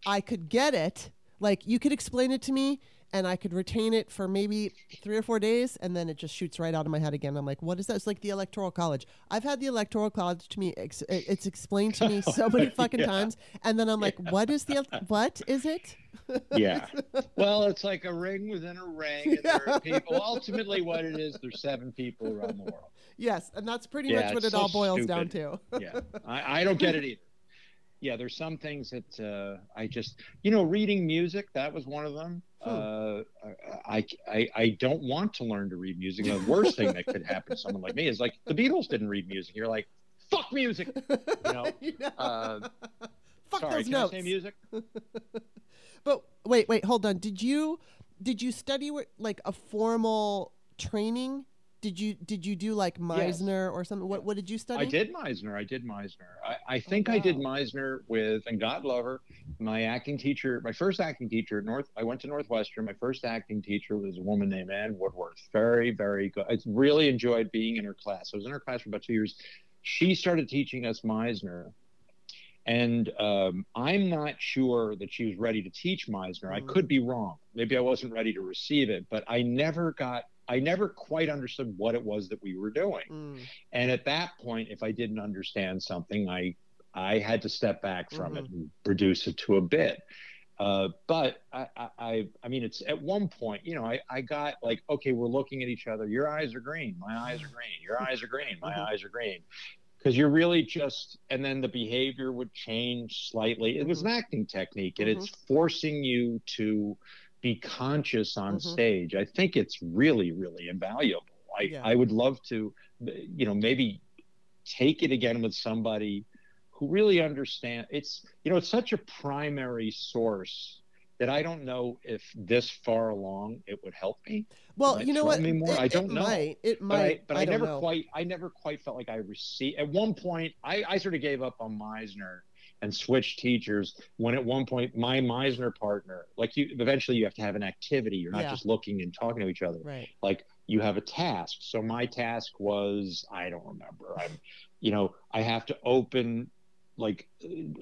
i could get it like you could explain it to me and I could retain it for maybe three or four days, and then it just shoots right out of my head again. I'm like, what is that? It's like the Electoral College. I've had the Electoral College to me. Ex- it's explained to me so many fucking Yeah. times, and then I'm like, what is the what is it? yeah. Well, it's like a ring within a ring. And there are people. Ultimately, what it is, there's seven people around the world. Yes, and that's pretty Yeah, much what it's it all so boils down to. Yeah. I, I don't get it either. Yeah, there's some things that uh, I just, you know, reading music. That was one of them. Hmm. Uh, I, I I don't want to learn to read music. The worst thing that could happen to someone like me is like the Beatles didn't read music. You're like, fuck music. You know. You know? Uh, Fuck sorry, those can notes. I say music? But wait, wait, hold on. Did you did you study like a formal training? Did you did you do like Yes. Meisner or something? What what did you study? I did Meisner. I did Meisner. I, I think I did Oh. Meisner with, and God love her, my acting teacher, my first acting teacher at North. I went to Northwestern. My first acting teacher was a woman named Ann Woodworth. Very, very good. I really enjoyed being in her class. I was in her class for about two years. She started teaching us Meisner. And um, I'm not sure that she was ready to teach Meisner. I Mm. could be wrong. Maybe I wasn't ready to receive it, but I never got, I never quite understood what it was that we were doing. Mm, And at that point, if I didn't understand something, I I had to step back from it Mhm. and reduce it to a bit. Uh, but I, I, I, I mean, it's at one point, you know, I, I got like, okay, we're looking at each other. Your eyes are green. My eyes are green. Your eyes are green. My Mhm. eyes are green. Because you're really just, and then the behavior would change slightly. It was Mm-hmm. an acting technique, and it's forcing you to be conscious on Mhm. stage. I think it's really, really invaluable. I, Yeah. I would love to, you know, maybe take it again with somebody who really understand it's you know it's such a primary source that I don't know if this far along it would help me. Well, you know what? me more. It, I don't know it know. Might. It But might. I but I, don't never know. quite I never quite felt like I received at one point I, I sort of gave up on Meisner and switch teachers when at one point my Meisner partner like you eventually you have to have an activity you're not Yeah. just looking and talking to each other Right. like you have a task. So my task was I don't remember. I'm, you know, I have to open like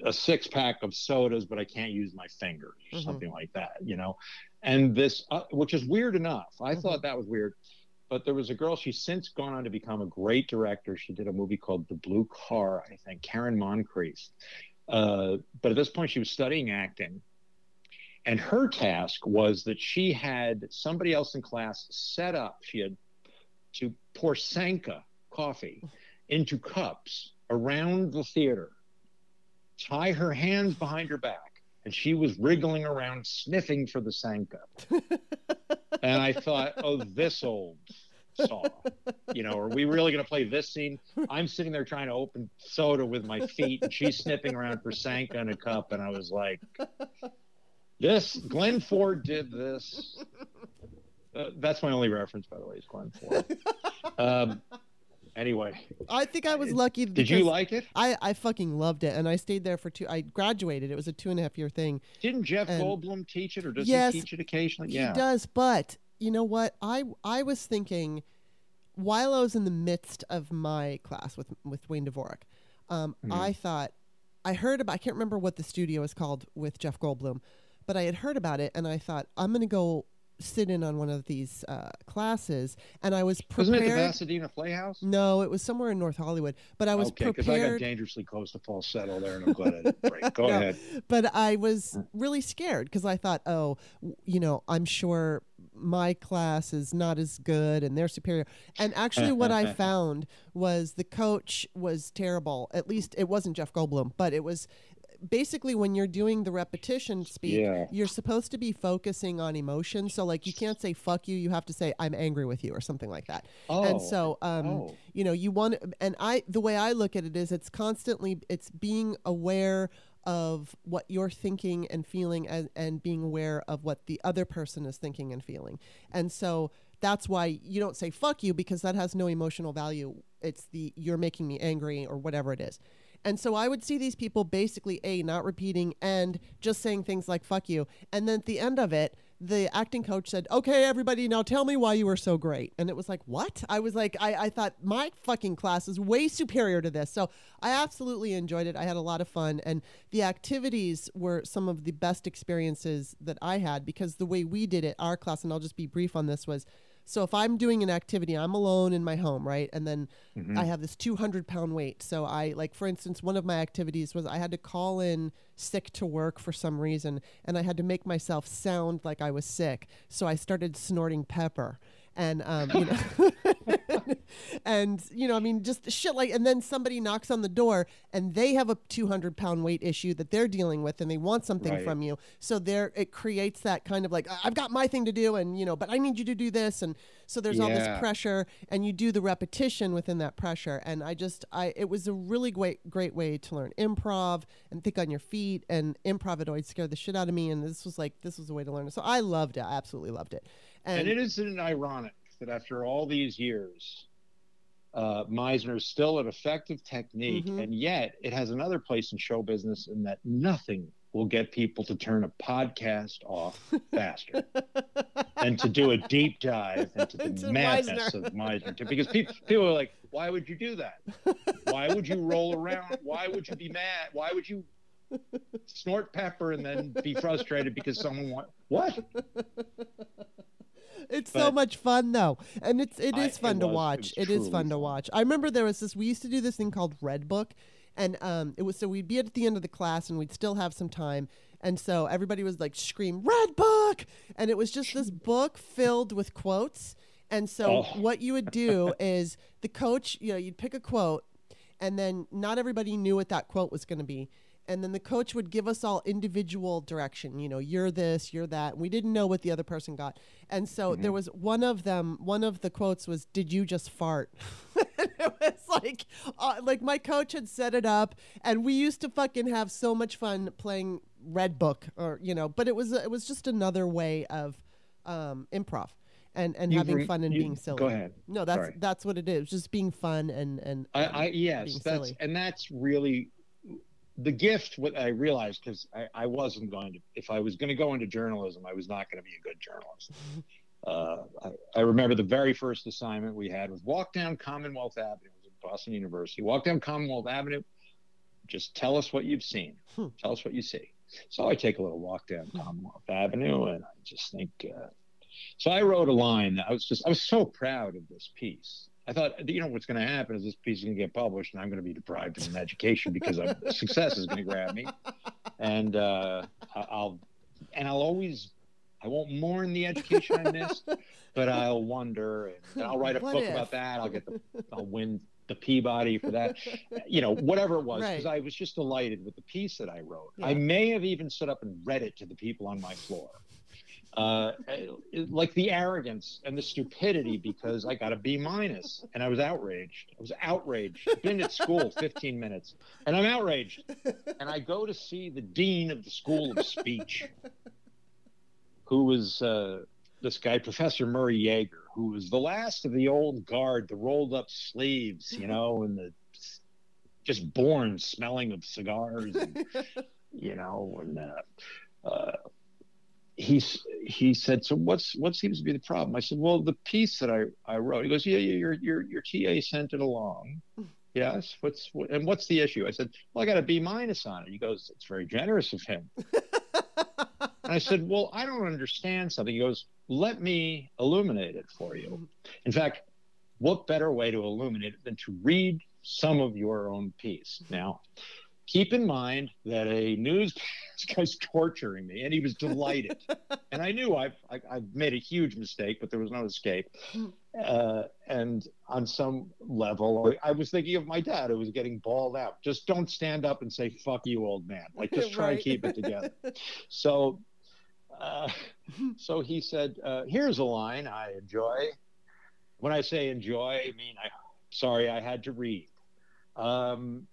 a six pack of sodas, but I can't use my fingers or Mhm. something like that. You know, and this, uh, which is weird enough. I Mhm. thought that was weird. But there was a girl. She's since gone on to become a great director. She did a movie called The Blue Car, I think. Karen Moncrieff. Uh, but at this point, she was studying acting, and her task was that she had somebody else in class set up. She had to pour Sanka coffee into cups around the theater, tie her hands behind her back, and she was wriggling around sniffing for the Sanka. and I thought, oh, this old saw? You know, are we really going to play this scene? I'm sitting there trying to open soda with my feet, and she's sniffing around for Sanka in a cup, and I was like, "This Glenn Ford did this." Uh, that's my only reference, by the way, is Glenn Ford. Um, anyway, I think I was lucky. did you like it? I, I fucking loved it, and I stayed there for two. I graduated. It was a two and a half year thing. Didn't Jeff And- Goldblum teach it, or does Yes, he teach it occasionally? He does, but you know what? I I was thinking while I was in the midst of my class with with Wayne Dvorak, um, Mhm. I thought I heard about. I can't remember what the studio is called with Jeff Goldblum, but I had heard about it, and I thought I'm going to go sit in on one of these uh, classes, and I was Wasn't it the. Pasadena Playhouse? no, it was somewhere in North Hollywood, but I was okay, because I got dangerously close to falsetto there, and I'm glad I didn't break. Go No. ahead. but I was really scared because I thought, oh, you know, I'm sure my class is not as good and they're superior. And actually, what I found was the coach was terrible. At least it wasn't Jeff Goldblum, but it was basically when you're doing the repetition speak, Yeah. you're supposed to be focusing on emotion. So, like, you can't say fuck you, you have to say I'm angry with you or something like that. Oh, and so, um, oh. you know, you want, and I, the way I look at it is it's constantly, it's being aware of what you're thinking and feeling and, and being aware of what the other person is thinking and feeling. And so that's why you don't say fuck you because that has no emotional value. It's the you're making me angry or whatever it is. And so I would see these people basically A, not repeating and just saying things like fuck you. And then at the end of it, the acting coach said, Okay, everybody, now tell me why you were so great. And it was like, What? I was like, I, I thought my fucking class is way superior to this. So I absolutely enjoyed it. I had a lot of fun. And the activities were some of the best experiences that I had because the way we did it, our class, and I'll just be brief on this, was so if I'm doing an activity, I'm alone in my home, right? And then Mm-hmm. I have this 200 pound weight. So I, like, for instance, one of my activities was I had to call in sick to work for some reason, and I had to make myself sound like I was sick. So I started snorting pepper. And um, you know, and you know, I mean, just shit like. And then somebody knocks on the door, and they have a 200 pound weight issue that they're dealing with, and they want something Right. from you. So there, it creates that kind of like, "I- I've got my thing to do, and you know, but I need you to do this, and so there's all this pressure, and you do the repetition within that pressure. And I just, I, it was a really great, great way to learn improv and think on your feet. And improv had always scared the shit out of me, and this was like, this was a way to learn it. So I loved it. I absolutely loved it. And it isn't ironic that after all these years, uh, Meisner is still an effective technique, Mhm. and yet it has another place in show business in that nothing will get people to turn a podcast off faster than to do a deep dive into the Into madness Meisner. of Meisner. Because people, people are like, why would you do that? Why would you roll around? Why would you be mad? Why would you snort pepper and then be frustrated because someone want what? It's so much fun though, and it's it is I- fun it to was- watch. was It is fun to watch. I remember there was this. We used to do this thing called Red Book, and um, it was so we'd be at the end of the class and we'd still have some time, and so everybody was like scream Red Book, and it was just this book filled with quotes. And so Oh. what you would do is the coach, you know, you'd pick a quote, and then not everybody knew what that quote was going to be. And then the coach would give us all individual direction. You know, you're this, you're that. And we didn't know what the other person got. And so there was one of them, one of the quotes was, Did you just fart? and it was like, uh, like my coach had set it up. And we used to fucking have so much fun playing Red Book or, you know, but it was, it was just another way of um, improv. And, and You've having re- fun and you- being silly. Go ahead. No, that's Sorry. that's what it is. Just being fun and and I, I yes, that's silly. and that's really the gift. What I realized because I, I wasn't going to. If I was going to go into journalism, I was not going to be a good journalist. uh, I, I remember the very first assignment we had was walk down Commonwealth Avenue. It was at Boston University. Walk down Commonwealth Avenue. Just tell us what you've seen. Hmm. Tell us what you see. So I take a little walk down Commonwealth Avenue, and I just think. Uh, so I wrote a line. I was just I was so proud of this piece. I thought, you know, what's going to happen is this piece is going to get published, and I'm going to be deprived of an education because I'm, success is going to grab me, and uh, I'll and I'll always I won't mourn the education I missed, but I'll wonder, and I'll write a What book if? about that. I'll get the I'll win the Peabody for that, you know, whatever it was, because Right. I was just delighted with the piece that I wrote. I may have even stood up and read it to the people on my floor uh, like the arrogance and the stupidity because I got a B minus and I was outraged. I was outraged. Been at school 15 minutes and I'm outraged. And I go to see the dean of the School of Speech, who was uh, this guy, Professor Murray Yeager, who was the last of the old guard, the rolled up sleeves, you know, and the just born smelling of cigars, and, you know, and. Uh, uh, he's he said, so what's what seems to be the problem? I said, well, the piece that I, I wrote. He goes, yeah, yeah, your your your TA sent it along. Yes. What's what, and what's the issue? I said, well, I got a B minus on it. He goes, it's very generous of him. and I said, well, I don't understand something. He goes, let me illuminate it for you. Mm-hmm. In fact, what better way to illuminate it than to read some of your own piece? Now, keep in mind that a news guy's torturing me and he was delighted. And i knew I've, I, have i have made a huge mistake but there was no escape. Uh, and on some level i was thinking of my dad who was getting balled out. Just don't stand up and say fuck you old man. Like just try right. and keep it together. So uh, so he said uh, here's a line i enjoy. When i say enjoy i mean i sorry i had to read. Um,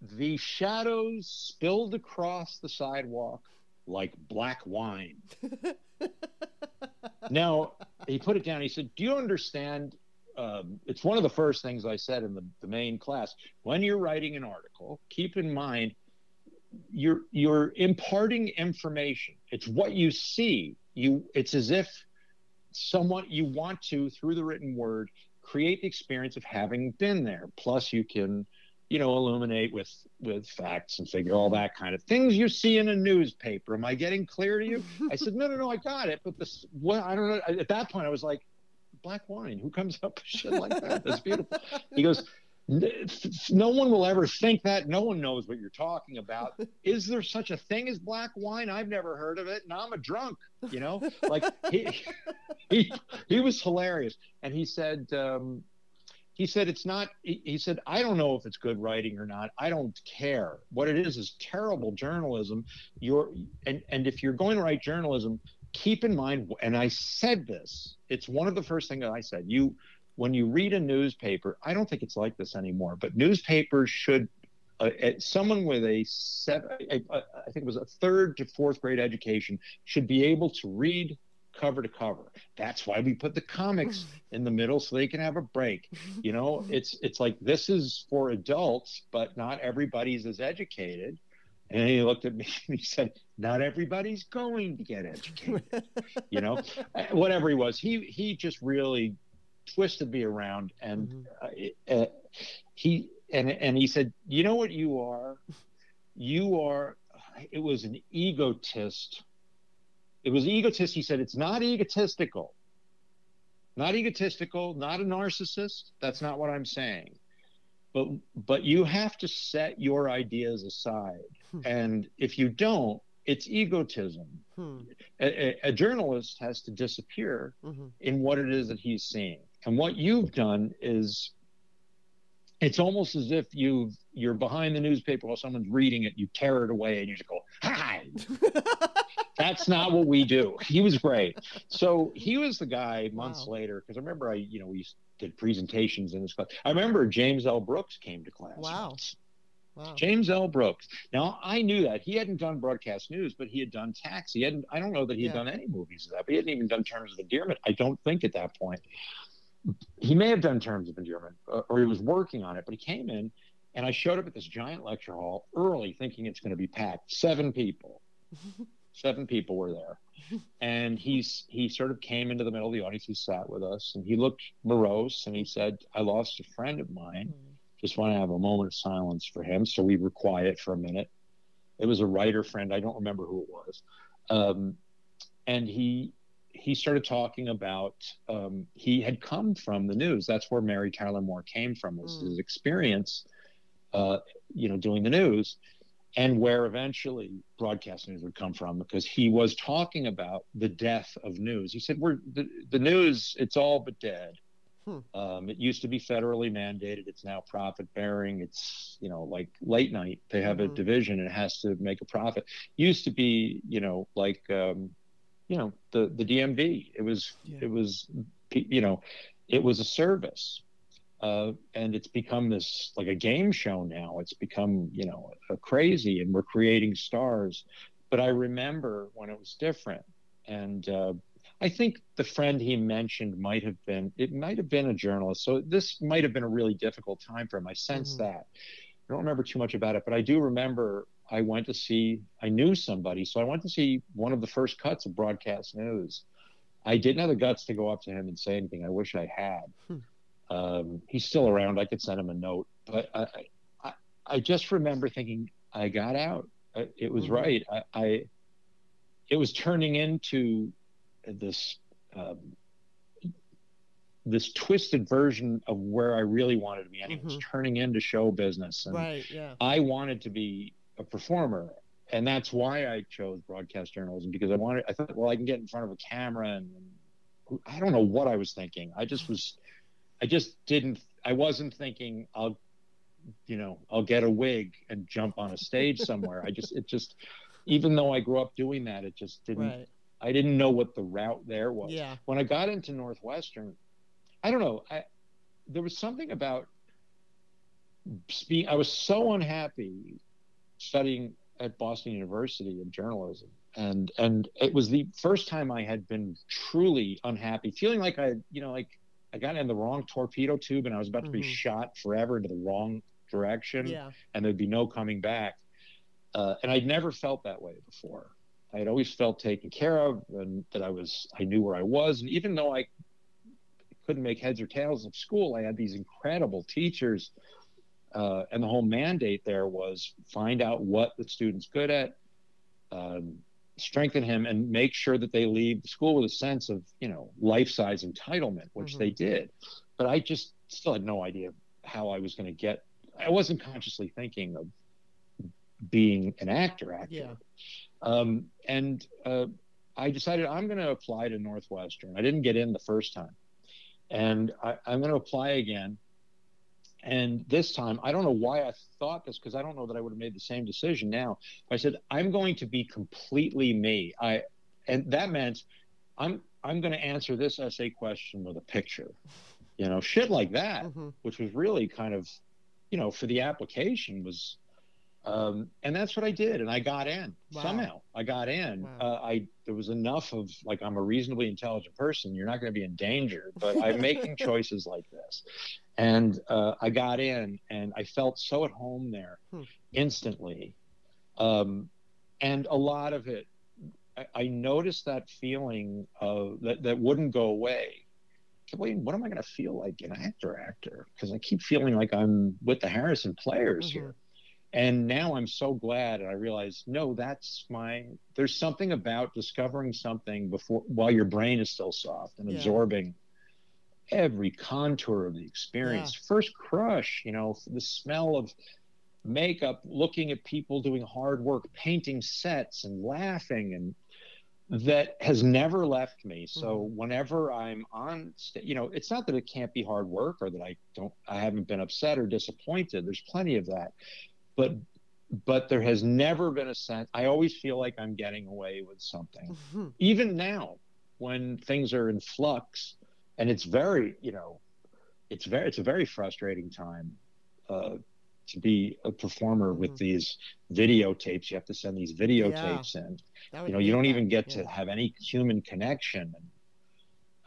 the shadows spilled across the sidewalk like black wine. now, he put it down. He said, Do you understand? Um, it's one of the first things I said in the, the main class. When you're writing an article, keep in mind you're you're imparting information. It's what you see. You it's as if someone you want to through the written word create the experience of having been there. Plus, you can you know, illuminate with with facts and figure all that kind of things you see in a newspaper. Am I getting clear to you? I said, no, no, no, I got it. But this, well, I don't know. At that point, I was like, black wine. Who comes up with shit like that? That's beautiful. He goes, no one will ever think that. No one knows what you're talking about. Is there such a thing as black wine? I've never heard of it, and I'm a drunk. You know, like he he, he was hilarious, and he said. Um, he said it's not he said i don't know if it's good writing or not. I don't care. What it is is terrible journalism. You're and and if you're going to write journalism keep in mind and i said this it's one of the first things that i said you when you read a newspaper i don't think it's like this anymore but newspapers should uh, someone with a seven, I think it was a third to fourth grade education should be able to read cover to cover. That's why we put the comics in the middle so they can have a break. You know, it's it's like this is for adults, but not everybody's as educated. And he looked at me and he said, "Not everybody's going to get educated." you know, whatever he was, he he just really twisted me around, and mm-hmm. uh, uh, he and and he said, "You know what you are? You are." It was an egotist it was egotist. He said it's not egotistical. Not egotistical, not a narcissist. That's not what I'm saying. But but you have to set your ideas aside. Hmm. And if you don't, it's egotism. Hmm. A, a, journalist has to disappear mm-hmm. in what it is that he's seeing. And what you've done is it's almost as if you you're behind the newspaper while someone's reading it, you tear it away and you just go, hi. That's not what we do. He was great. So he was the guy months wow. later, because I remember I, you know, we did presentations in this class. I remember James L. Brooks came to class. Wow. Wow. James L. Brooks. Now I knew that he hadn't done broadcast news, but he had done Taxi. He hadn't. I don't know that he had yeah. done any movies of that, but he hadn't even done Terms of Endearment. I don't think at that point. He may have done Terms of Endearment, or he was working on it. But he came in, and I showed up at this giant lecture hall early, thinking it's going to be packed. Seven people. seven people were there. And he's he sort of came into the middle of the audience. He sat with us and he looked morose and he said i lost a friend of mine. Mm. just want to have a moment of silence for him. So we were quiet for a minute. It was a writer friend. I don't remember who it was. Um, and he he started talking about um, he had come from the news. That's where mary tyler moore came from was mm. his experience uh, you know doing the news and where eventually broadcast news would come from because he was talking about the death of news. He said, "We're the, the news; it's all but dead. Hmm. Um, it used to be federally mandated. It's now profit bearing. It's you know like late night. They have mm-hmm. a division and it has to make a profit. Used to be you know like um, you know the the DMV. It was Yeah. it was you know it was a service. Uh, and it's become this like a game show now. It's become, you know, a crazy, and we're creating stars. But I remember when it was different, and uh, I think the friend he mentioned might have been it might have been a journalist. So this might have been a really difficult time for him. I sense Mhm. that. I don't remember too much about it, but I do remember I went to see I knew somebody, so I went to see one of the first cuts of broadcast news. I didn't have the guts to go up to him and say anything. I wish I had. Hmm. Um, he's still around. I could send him a note, but I, I, I just remember thinking I got out. It was Mhm. right. I, I, it was turning into this, um, this twisted version of where I really wanted to be, and it was turning into show business. And Right. Yeah. I wanted to be a performer, and that's why I chose broadcast journalism because I wanted. I thought, well, I can get in front of a camera, and, and I don't know what I was thinking. I just was, I just didn't. I wasn't thinking I'll, you know, I'll get a wig and jump on a stage somewhere. I just, it just, even though I grew up doing that, it just didn't. Right. I didn't know what the route there was. Yeah. When I got into Northwestern, I don't know. I there was something about speak. I was so unhappy studying at Boston University in journalism, and and it was the first time I had been truly unhappy, feeling like I, you know, like I got in the wrong torpedo tube and I was about to be Mhm. shot forever into the wrong direction Yeah. and there'd be no coming back. Uh, and I'd never felt that way before. I had always felt taken care of and that I was, I knew where I was. And even though I couldn't make heads or tails of school, I had these incredible teachers. Uh, and the whole mandate there was find out what the student's good at, um, strengthen him, and make sure that they leave the school with a sense of, you know, life size entitlement, which Mhm. they did. But I just still had no idea how I was going to get I wasn't consciously thinking of being an actor. Actor. Yeah. Um, and uh, I decided I'm going to apply to Northwestern. I didn't get in the first time, and I, I'm going to apply again. And this time, I don't know why I thought this because I don't know that I would have made the same decision now. I said I'm going to be completely me. I, and that meant I'm I'm going to answer this essay question with a picture, you know, shit like that Mhm. which was really kind of, you know, for the application was, um, and that's what I did, and I got in Wow. somehow. I got in. Wow. Uh, I there was enough of like I'm a reasonably intelligent person. You're not going to be in danger, but I'm making choices like this, and uh, I got in, and I felt so at home there Hmm. instantly, um, and a lot of it. I, I noticed that feeling of that that wouldn't go away wait, what am I going to feel like an actor actor? Because I keep feeling like I'm with the Harrison players Mhm. here. And now I'm so glad and I realize, no, that's my, there's something about discovering something before, while your brain is still soft and Yeah. absorbing every contour of the experience. First crush, you know, the smell of makeup, looking at people doing hard work, painting sets and laughing and that has never left me. So mm-hmm. whenever I'm on, sta- you know, it's not that it can't be hard work or that I don't, I haven't been upset or disappointed. There's plenty of that, but, but there has never been a sense. I always feel like I'm getting away with something, Mhm. even now when things are in flux, and it's very, you know, it's very, it's a very frustrating time. Uh, to be a performer with Mhm. these videotapes, you have to send these videotapes in That you know you don't even get Yeah. to have any human connection and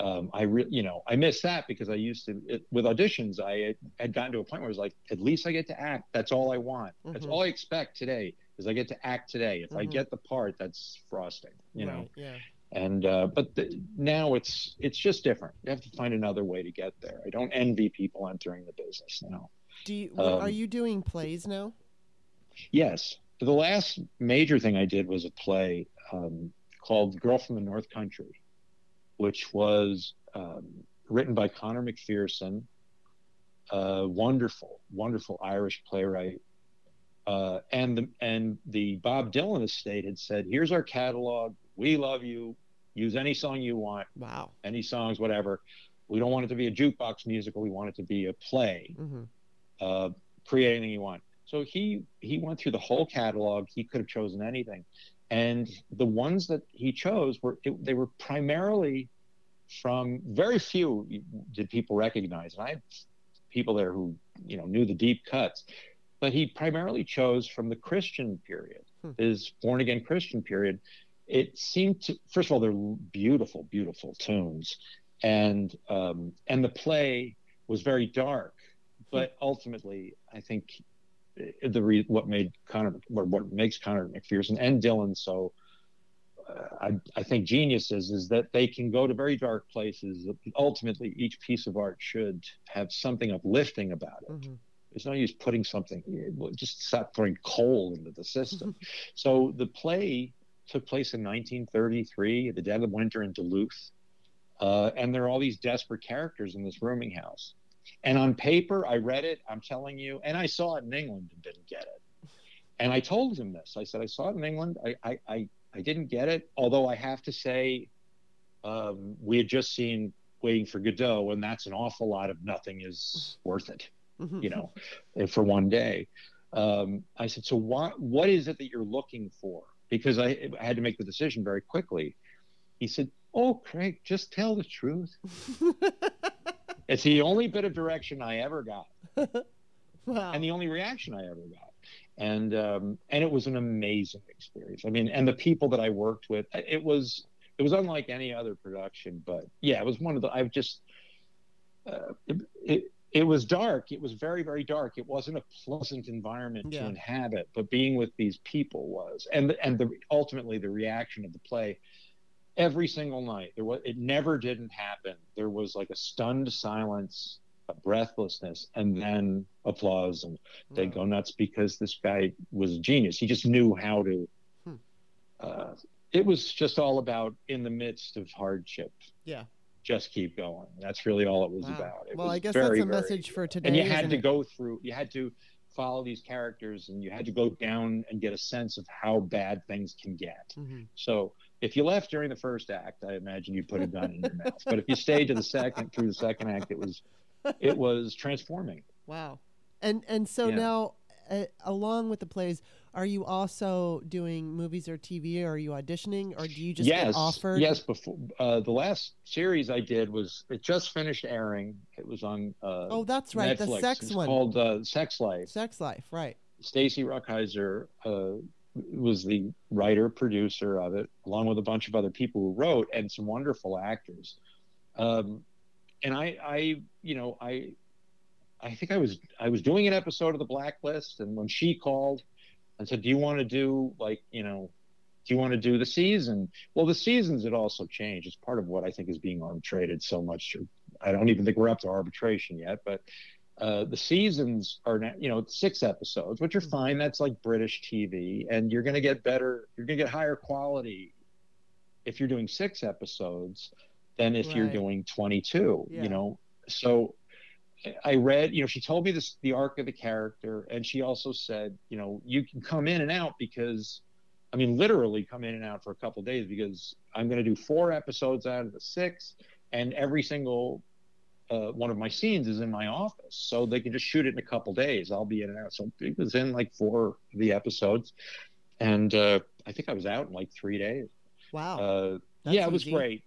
um, i really you know i miss that because i used to it, with auditions i had, had gotten to a point where it was like at least i get to act that's all i want that's Mhm. all i expect today is i get to act today if i Mhm. get the part that's frosting you know Yeah. and uh, but the, now it's it's just different you have to find another way to get there i don't envy people entering the business now Do you, are Um, you doing plays now? Yes. The last major thing I did was a play um, called Girl from the North Country, which was um, written by Conor McPherson, a wonderful, wonderful Irish playwright. Uh, and the and the Bob Dylan estate had said, "Here's our catalog. We love you. Use any song you want, Wow. any songs, whatever. We don't want it to be a jukebox musical. We want it to be a play." hmm uh, create anything you want. So he he went through the whole catalog. He could have chosen anything, and the ones that he chose were it, they were primarily from very few did people recognize, and I had people there who you know knew the deep cuts, but he primarily chose from the Christian period, hmm. his born again Christian period. It seemed to first of all they're beautiful, beautiful tunes, and um, and the play was very dark, but ultimately I think the re- what made Conor what, what makes Conor McPherson and Dylan so uh, I, I think geniuses is that they can go to very dark places. Ultimately, each piece of art should have something uplifting about it. Mm-hmm. There's no use putting something, just stop throwing coal into the system. so the play took place in 1933 the dead of winter in Duluth. Uh, and there are all these desperate characters in this rooming house. And on paper, I read it, I'm telling you, and I saw it in England and didn't get it. And I told him this. I said, I saw it in England. I, I, I, I didn't get it, although I have to say, um, we had just seen Waiting for Godot, and that's an awful lot of nothing is worth it, mm-hmm. you know, for one day. Um, I said, so what, what is it that you're looking for? Because I, I had to make the decision very quickly. He said, Oh, Craig, just tell the truth. it's the only bit of direction I ever got. wow. And the only reaction I ever got. And um, and it was an amazing experience. I mean, and the people that I worked with, it was it was unlike any other production. But yeah, it was one of the. I've just uh, it, it, it was dark. It was very very dark. It wasn't a pleasant environment yeah. to inhabit, but being with these people was. And and the ultimately the reaction of the play every single night. There was it never didn't happen. There was like a stunned silence, a breathlessness, and then applause, and they go nuts because this guy was a genius. He just knew how to. Hmm. Uh, it was just all about in the midst of hardship. Yeah. Just keep going. That's really all it was wow. about. It well, was I guess very, that's a message for today. And you had to it? go through. You had to follow these characters, and you had to go down and get a sense of how bad things can get. Mm-hmm. So if you left during the first act, I imagine you put a gun in your mouth. But if you stayed to the second through the second act, it was it was transforming. Wow. And and so yeah. now, uh, along with the plays, are you also doing movies or TV? Or are you auditioning, or do you just yes, get offered? Yes. Before uh, the last series I did was it just finished airing. It was on. Uh, oh, that's right, Netflix. the sex it's one called uh, Sex Life. Sex Life, right? Stacy Rukeyser uh, was the writer producer of it, along with a bunch of other people who wrote and some wonderful actors. Um, and I, I, you know, I, I think I was I was doing an episode of The Blacklist, and when she called and said, "Do you want to do like you know, do you want to do the season?" Well, the seasons had also changed. It's part of what I think is being arbitrated so much. I don't even think we're up to arbitration yet, but uh, the seasons are now, you know six episodes, which are mm-hmm. fine. That's like British TV, and you're going to get better. You're going to get higher quality if you're doing six episodes than if right. you're doing 22. Yeah. You know, so I read. You know, she told me this the arc of the character, and she also said, you know, you can come in and out because. I mean, literally come in and out for a couple days because I'm going to do four episodes out of the six, and every single uh, one of my scenes is in my office, so they can just shoot it in a couple days. I'll be in and out. So it was in like four of the episodes, and uh, I think I was out in like three days. Wow. Uh, yeah, it was easy. great.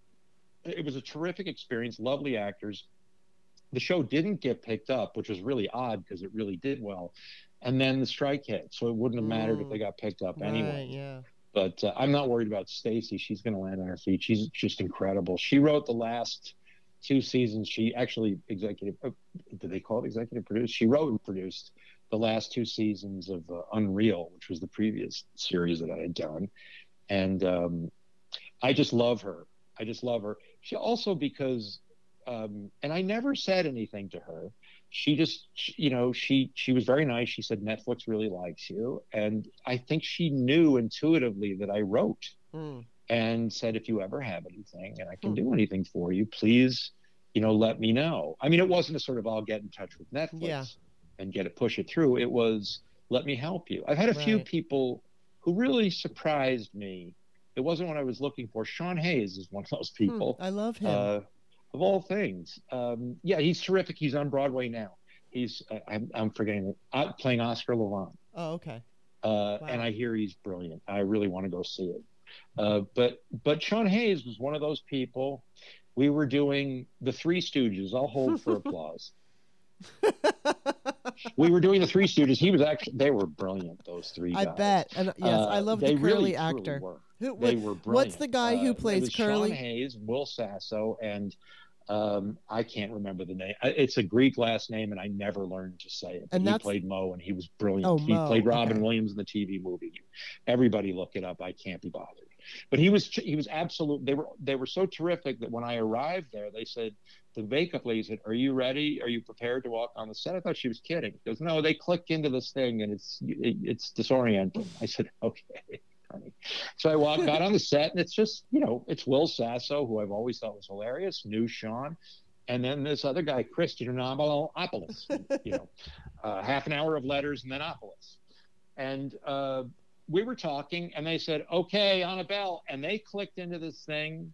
It was a terrific experience. Lovely actors. The show didn't get picked up, which was really odd because it really did well. And then the strike hit, so it wouldn't have mattered mm. if they got picked up right, anyway. Yeah. But uh, I'm not worried about Stacy. She's going to land on her feet. She's just incredible. She wrote the last two seasons. She actually executive, uh, did they call it executive produced? She wrote and produced the last two seasons of uh, Unreal, which was the previous series that I had done. And um, I just love her. I just love her. She also because, um, and I never said anything to her. She just, you know, she she was very nice. She said Netflix really likes you, and I think she knew intuitively that I wrote. Mm and said, if you ever have anything and I can hmm. do anything for you, please, you know, let me know. I mean, it wasn't a sort of I'll get in touch with Netflix yeah. and get it, push it through. It was let me help you. I've had a right. few people who really surprised me. It wasn't what I was looking for. Sean Hayes is one of those hmm, people. I love him. Uh, of all things. Um, yeah, he's terrific. He's on Broadway now. He's, uh, I'm, I'm forgetting, uh, playing Oscar Levant. Oh, okay Uh, wow. And I hear he's brilliant. I really want to go see it. Uh, but but Sean Hayes was one of those people. We were doing the Three Stooges. I'll hold for applause. we were doing the Three Stooges. He was actually they were brilliant. Those three. I bet. And yes, uh, I love the curly really, actor. Were. Who, they were brilliant. What's the guy who uh, plays Curly? Sean Hayes, Will Sasso, and um, I can't remember the name. It's a Greek last name, and I never learned to say it. And he played Moe, and he was brilliant. Oh, he Moe. played Robin okay. Williams in the TV movie. Everybody look it up. I can't be bothered. But he was he was absolute. They were they were so terrific that when I arrived there, they said the makeup lady said, "Are you ready? Are you prepared to walk on the set?" I thought she was kidding. He goes, "No, they click into this thing, and it's it, it's disorienting." I said, "Okay." Funny. So I walk out on the set, and it's just, you know, it's Will Sasso, who I've always thought was hilarious, new Sean, and then this other guy, Chris Diamantopoulos, you know, uh, half an hour of letters and then Opolis. And uh, we were talking, and they said, okay, on a bell. and they clicked into this thing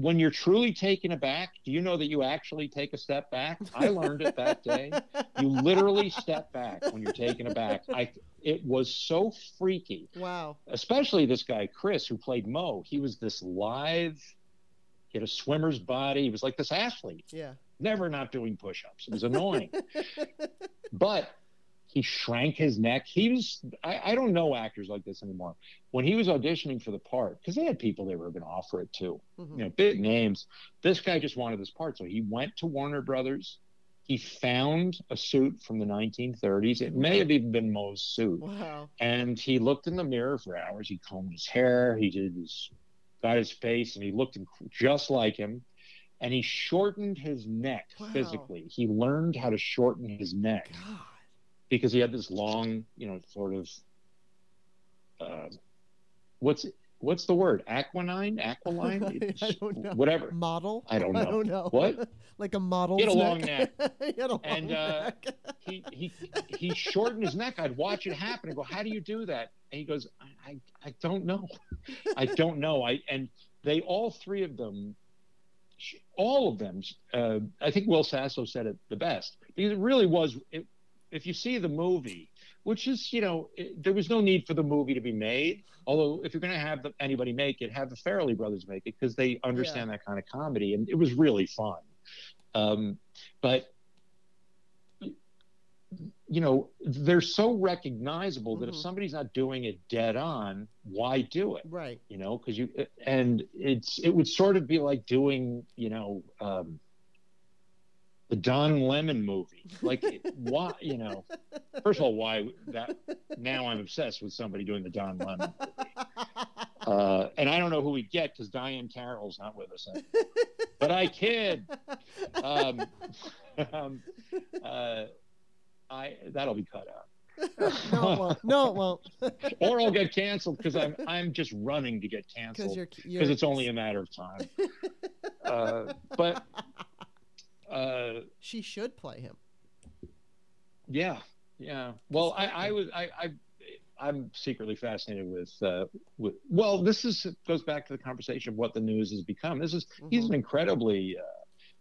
when you're truly taken aback, do you know that you actually take a step back? I learned it that day. You literally step back when you're taken aback. I it was so freaky. Wow. Especially this guy Chris who played Mo. He was this live he had a swimmer's body. He was like this athlete. Yeah. Never not doing push-ups. It was annoying. but he shrank his neck. He was, I, I, don't know actors like this anymore. When he was auditioning for the part, because they had people they were going to offer it to, mm-hmm. you know, big names. This guy just wanted this part. So he went to Warner Brothers. He found a suit from the 1930s. It may have even been Moe's suit. Wow. And he looked in the mirror for hours. He combed his hair. He did his, got his face, and he looked just like him and he shortened his neck wow. physically. He learned how to shorten his neck. God because he had this long, you know, sort of uh, what's what's the word? Aquanine, aquiline, I don't know. whatever model. I don't know. I don't know. What? like a model. He had a long neck. he had a long and uh, he he he shortened his neck. I'd watch it happen and go, "How do you do that?" And he goes, "I I, I don't know. I don't know." I and they all three of them all of them. Uh, I think Will Sasso said it the best because it really was. It, if you see the movie, which is, you know, it, there was no need for the movie to be made. Although, if you're going to have the, anybody make it, have the Farrelly brothers make it because they understand yeah. that kind of comedy, and it was really fun. Um, but you know, they're so recognizable mm-hmm. that if mm-hmm. somebody's not doing it dead on, why do it? Right. You know, because you and it's it would sort of be like doing, you know. Um, the Don Lemon movie. Like, why, you know, first of all, why that now I'm obsessed with somebody doing the Don Lemon movie. Uh, and I don't know who we get because Diahann Carroll's not with us. but I kid. Um, um, uh, I that'll be cut out. no, it won't. No, it won't. or I'll get canceled because I'm I'm just running to get canceled because it's only a matter of time. Uh, but uh, she should play him. Yeah, yeah. Well, I, I was I, I I'm secretly fascinated with uh, with. Well, this is goes back to the conversation of what the news has become. This is mm-hmm. he's an incredibly uh,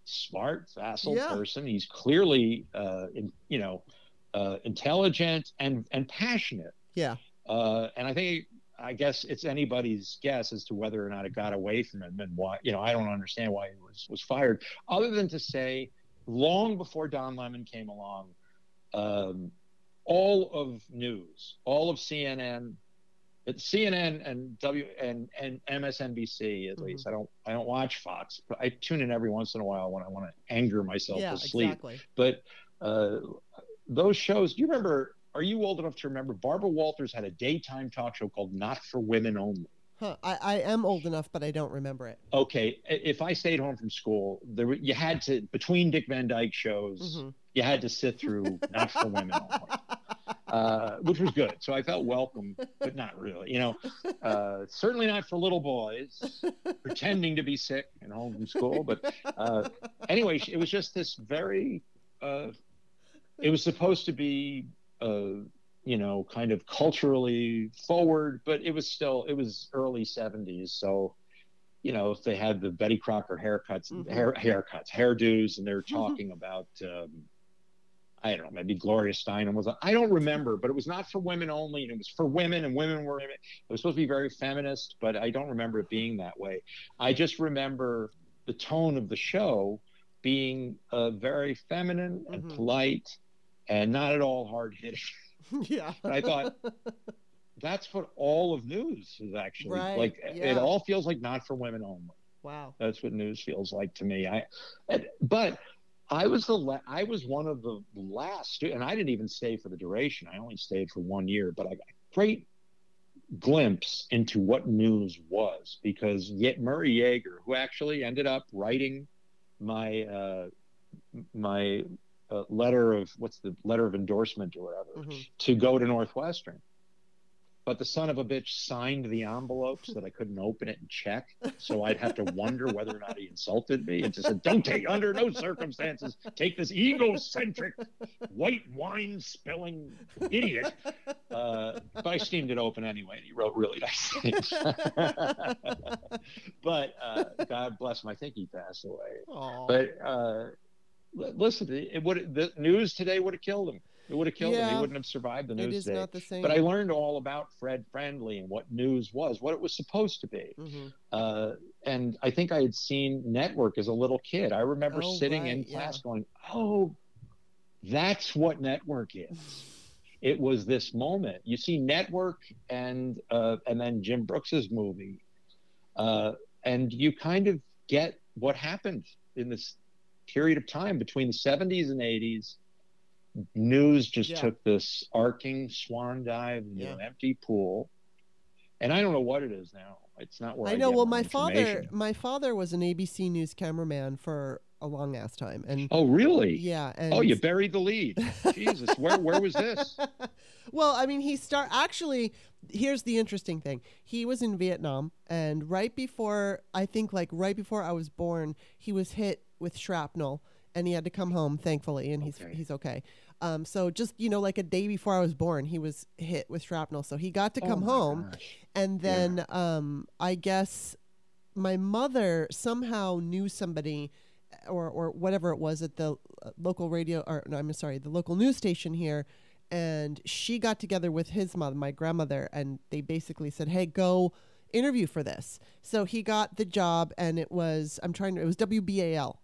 smart, facile yeah. person. He's clearly, uh, in, you know, uh, intelligent and and passionate. Yeah. Uh, and I think I guess it's anybody's guess as to whether or not it got away from him and why. You know, I don't understand why he was was fired, other than to say, long before Don Lemon came along, um, all of news, all of CNN, CNN and W and and MSNBC at mm-hmm. least. I don't I don't watch Fox, but I tune in every once in a while when I want to anger myself yeah, to sleep. Exactly. But uh, those shows, do you remember are you old enough to remember Barbara Walters had a daytime talk show called Not for Women Only? Huh. I, I am old enough, but I don't remember it. Okay. If I stayed home from school, there you had to between Dick Van Dyke shows, mm-hmm. you had to sit through Not for Women Only. Uh, which was good. So I felt welcome, but not really. You know, uh, certainly not for little boys pretending to be sick and home from school. But uh, anyway, it was just this very. Uh, it was supposed to be uh, you know, kind of culturally forward, but it was still it was early '70s, so you know if they had the Betty Crocker haircuts, mm-hmm. hair haircuts, hairdos, and they're talking about um, I don't know, maybe Gloria Steinem was. I don't remember, but it was not for women only, and it was for women, and women were. It was supposed to be very feminist, but I don't remember it being that way. I just remember the tone of the show being uh, very feminine and Mhm. polite, and not at all hard hitting. yeah. And I thought that's what all of news is actually Right, like. yeah. It all feels like not for women only. wow. That's what news feels like to me. I, but I was the la- I was one of the last, and I didn't even stay for the duration. I only stayed for one year, but I got a great glimpse into what news was because yet Murray Yeager, who actually ended up writing my uh, my uh, letter of what's the letter of endorsement or whatever Mhm. to go to Northwestern. But the son of a bitch signed the envelope so that I couldn't open it and check. So I'd have to wonder whether or not he insulted me and just said, Don't take under no circumstances take this egocentric white wine spilling idiot. Uh, but I steamed it open anyway, and he wrote really nice things. but uh, God bless him, I think he passed away. Aw. But uh, listen, it would the news today would have killed him. It would have killed him. He wouldn't have survived the news not the same. But I learned all about Fred Friendly and what news was, what it was supposed to be. Mhm. Uh, and I think I had seen Network as a little kid. I remember Oh, sitting in right, yeah. class going, "Oh, that's what Network is." it was this moment. You see Network and uh, and then Jim Brooks's movie, uh, and you kind of get what happened in this period of time between the 70s and 80s. News just Yeah. took this arcing swan dive into Yeah. an empty pool, and I don't know what it is now. It's not where I, I know. get Well, my my father, my father was an ABC News cameraman for a long ass time, and Oh, really? yeah, and Oh, you buried the lead. Jesus, where where was this? well, I mean, he start actually. Here's the interesting thing. He was in Vietnam, and right before I think, like right before I was born, he was hit with shrapnel, and he had to come home, thankfully, and he's Okay. he's okay. Um, so just you know, like a day before I was born, he was hit with shrapnel, so he got to Oh, come my home, gosh. and then um, I guess my mother somehow knew somebody or or whatever it was at the uh, local radio or no, I'm sorry, the local news station here and she got together with his mother, my grandmother, and they basically said, "Hey, go interview for this." So he got the job and it was I'm trying to it was WBAL.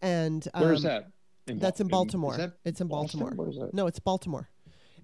And um, Where's that? That's in Bal- Baltimore. Is that it's in Baltimore. Where is? No, it's Baltimore.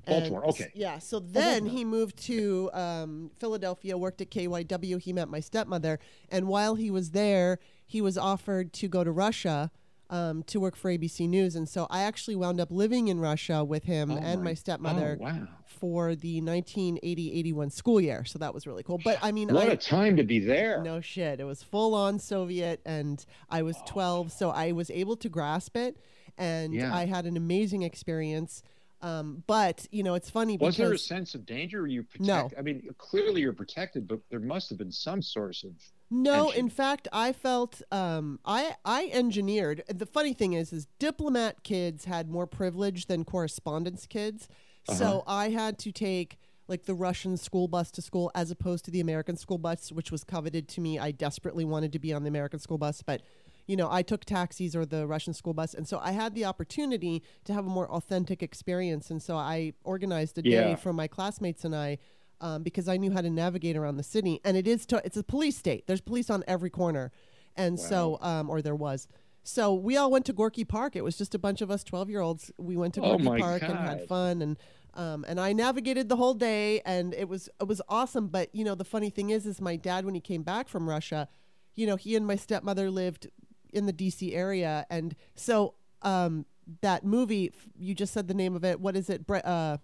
Baltimore, okay. Yeah. So then he moved to um, Philadelphia, worked at KYW. He met my stepmother, and while he was there, he was offered to go to Russia um, to work for ABC News. And so I actually wound up living in Russia with him Oh and my, my- stepmother Oh, wow. for the 1980-81 school year. So that was really cool. But I mean, What I, a time to be there. no shit. It was full on Soviet, and I was 12, so I was able to grasp it, and Yeah. I had an amazing experience. Um, but you know, it's funny Was there a sense of danger? You protect? No. I mean, clearly you're protected, but there must have been some source of. No, in fact, I felt um, I I engineered. The funny thing is, is diplomat kids had more privilege than correspondence kids, Uh-huh. so I had to take like the Russian school bus to school as opposed to the American school bus, which was coveted to me. I desperately wanted to be on the American school bus, but you know, I took taxis or the Russian school bus, and so I had the opportunity to have a more authentic experience. And so I organized a day for my classmates and I, um, because I knew how to navigate around the city. And it is to, it's a police state. There's police on every corner, and so um, or there was. So we all went to Gorky Park. It was just a bunch of us, twelve year olds. We went to Oh Gorky my Park and had fun, and um, and I navigated the whole day, and it was it was awesome. But you know, the funny thing is, is my dad when he came back from Russia, you know, he and my stepmother lived in the D.C. area, and so um, that movie you just said the name of it. What is it? Bre- uh,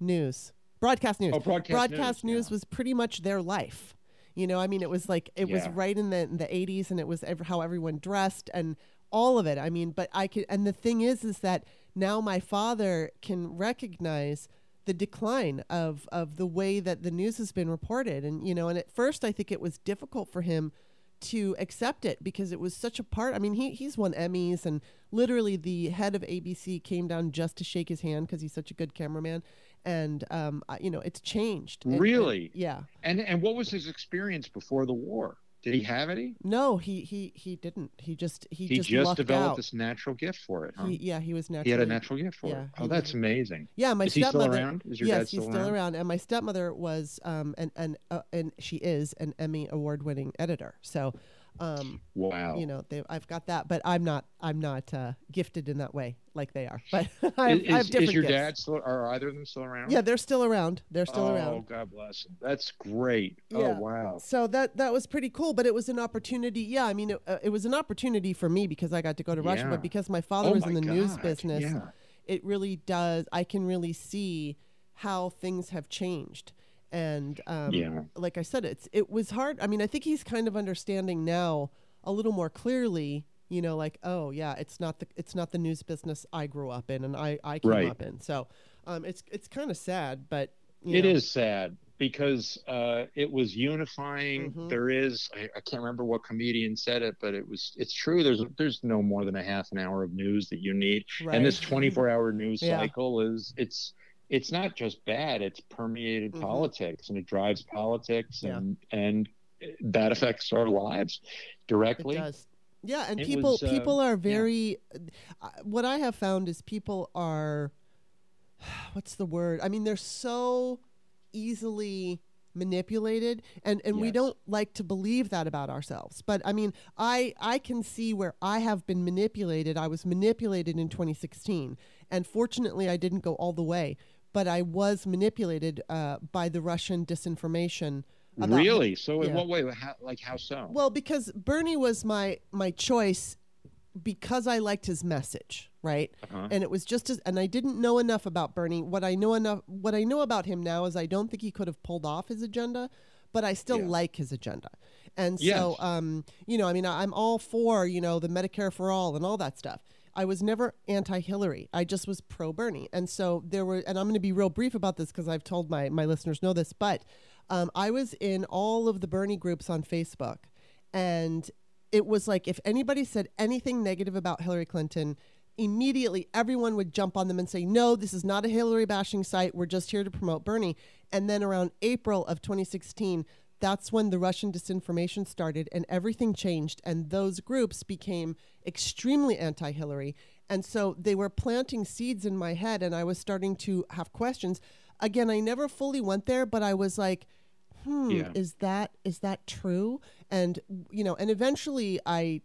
news, broadcast news. Oh, broadcast, broadcast news. news was pretty much their life. You know, I mean, it was like it was right in the in the 80s, and it was ev- how everyone dressed and all of it. I mean, but I could, and the thing is, is that now my father can recognize the decline of of the way that the news has been reported, and you know, and at first I think it was difficult for him to accept it because it was such a part. I mean, he he's won Emmys, and literally the head of ABC came down just to shake his hand because he's such a good cameraman, and um, you know, it's changed. And- and- Really? yeah. And and what was his experience before the war? Did he have any? No, he he he didn't. He just he, He just, just, developed out. this natural gift for it, huh? He, yeah, he was natural. He had a natural gift for yeah, it. Oh, that's amazing. Yeah, my Is he still around? Is your yes, dad still he's still around? around, and my stepmother was um and and uh, and she is an Emmy award winning editor. So, um, Wow. you know, they, I've got that, but I'm not I'm not uh, gifted in that way like they are. But I have, is, I have different is your gifts. dad still? Are either of them still around? Yeah, they're still around. They're still oh, around. Oh, God bless him. That's great. Yeah. Oh, wow. So that that was pretty cool, but it was an opportunity. Yeah, I mean, it, uh, it was an opportunity for me because I got to go to Russia, Yeah. but because my father oh was my in the news business, Yeah. it really does. I can really see how things have changed, and um, Yeah. like I said, it's it was hard. I mean, I think he's kind of understanding now a little more clearly. You know, like oh yeah, it's not the it's not the news business I grew up in and I I came Right. up in. So, um, it's it's kind of sad, but you It know. is sad because uh, it was unifying. Mhm. There is, I, I can't remember what comedian said it, but it was, it's true. There's, there's no more than a half an hour of news that you need, right. and this 24 hour news Yeah. cycle is, it's, it's not just bad. It's permeated Mhm. politics, and it drives politics, Yeah. and and that affects our lives directly. It does. Yeah, and It people was, uh, people are very. Uh, what I have found is people are. What's the word? I mean, they're so easily manipulated and and we don't like to believe that about ourselves but i mean i i can see where i have been manipulated i was manipulated in 2016 and fortunately i didn't go all the way but i was manipulated uh, by the russian disinformation Really? So in yeah. what way? How, like how so? well, because Bernie was my my choice because I liked his message, right? Uh-huh. And it was just as and I didn't know enough about Bernie. What I know enough what I know about him now is I don't think he could have pulled off his agenda, but I still Yeah. like his agenda. And so Yes. um, you know, I mean I'm all for, you know, the Medicare for all and all that stuff. I was never anti-Hillary. I just was pro-Bernie. And so there were and I'm going to be real brief about this because I've told my my listeners know this, but um, I was in all of the Bernie groups on Facebook and it was like if anybody said anything negative about Hillary Clinton, immediately everyone would jump on them and say, No, this is not a Hillary bashing site. We're just here to promote Bernie. And then around April of 2016, that's when the Russian disinformation started and everything changed. And those groups became extremely anti Hillary. And so they were planting seeds in my head, and I was starting to have questions. Again, I never fully went there, but I was like, hmm, Yeah. is that is that true? And you know, and eventually I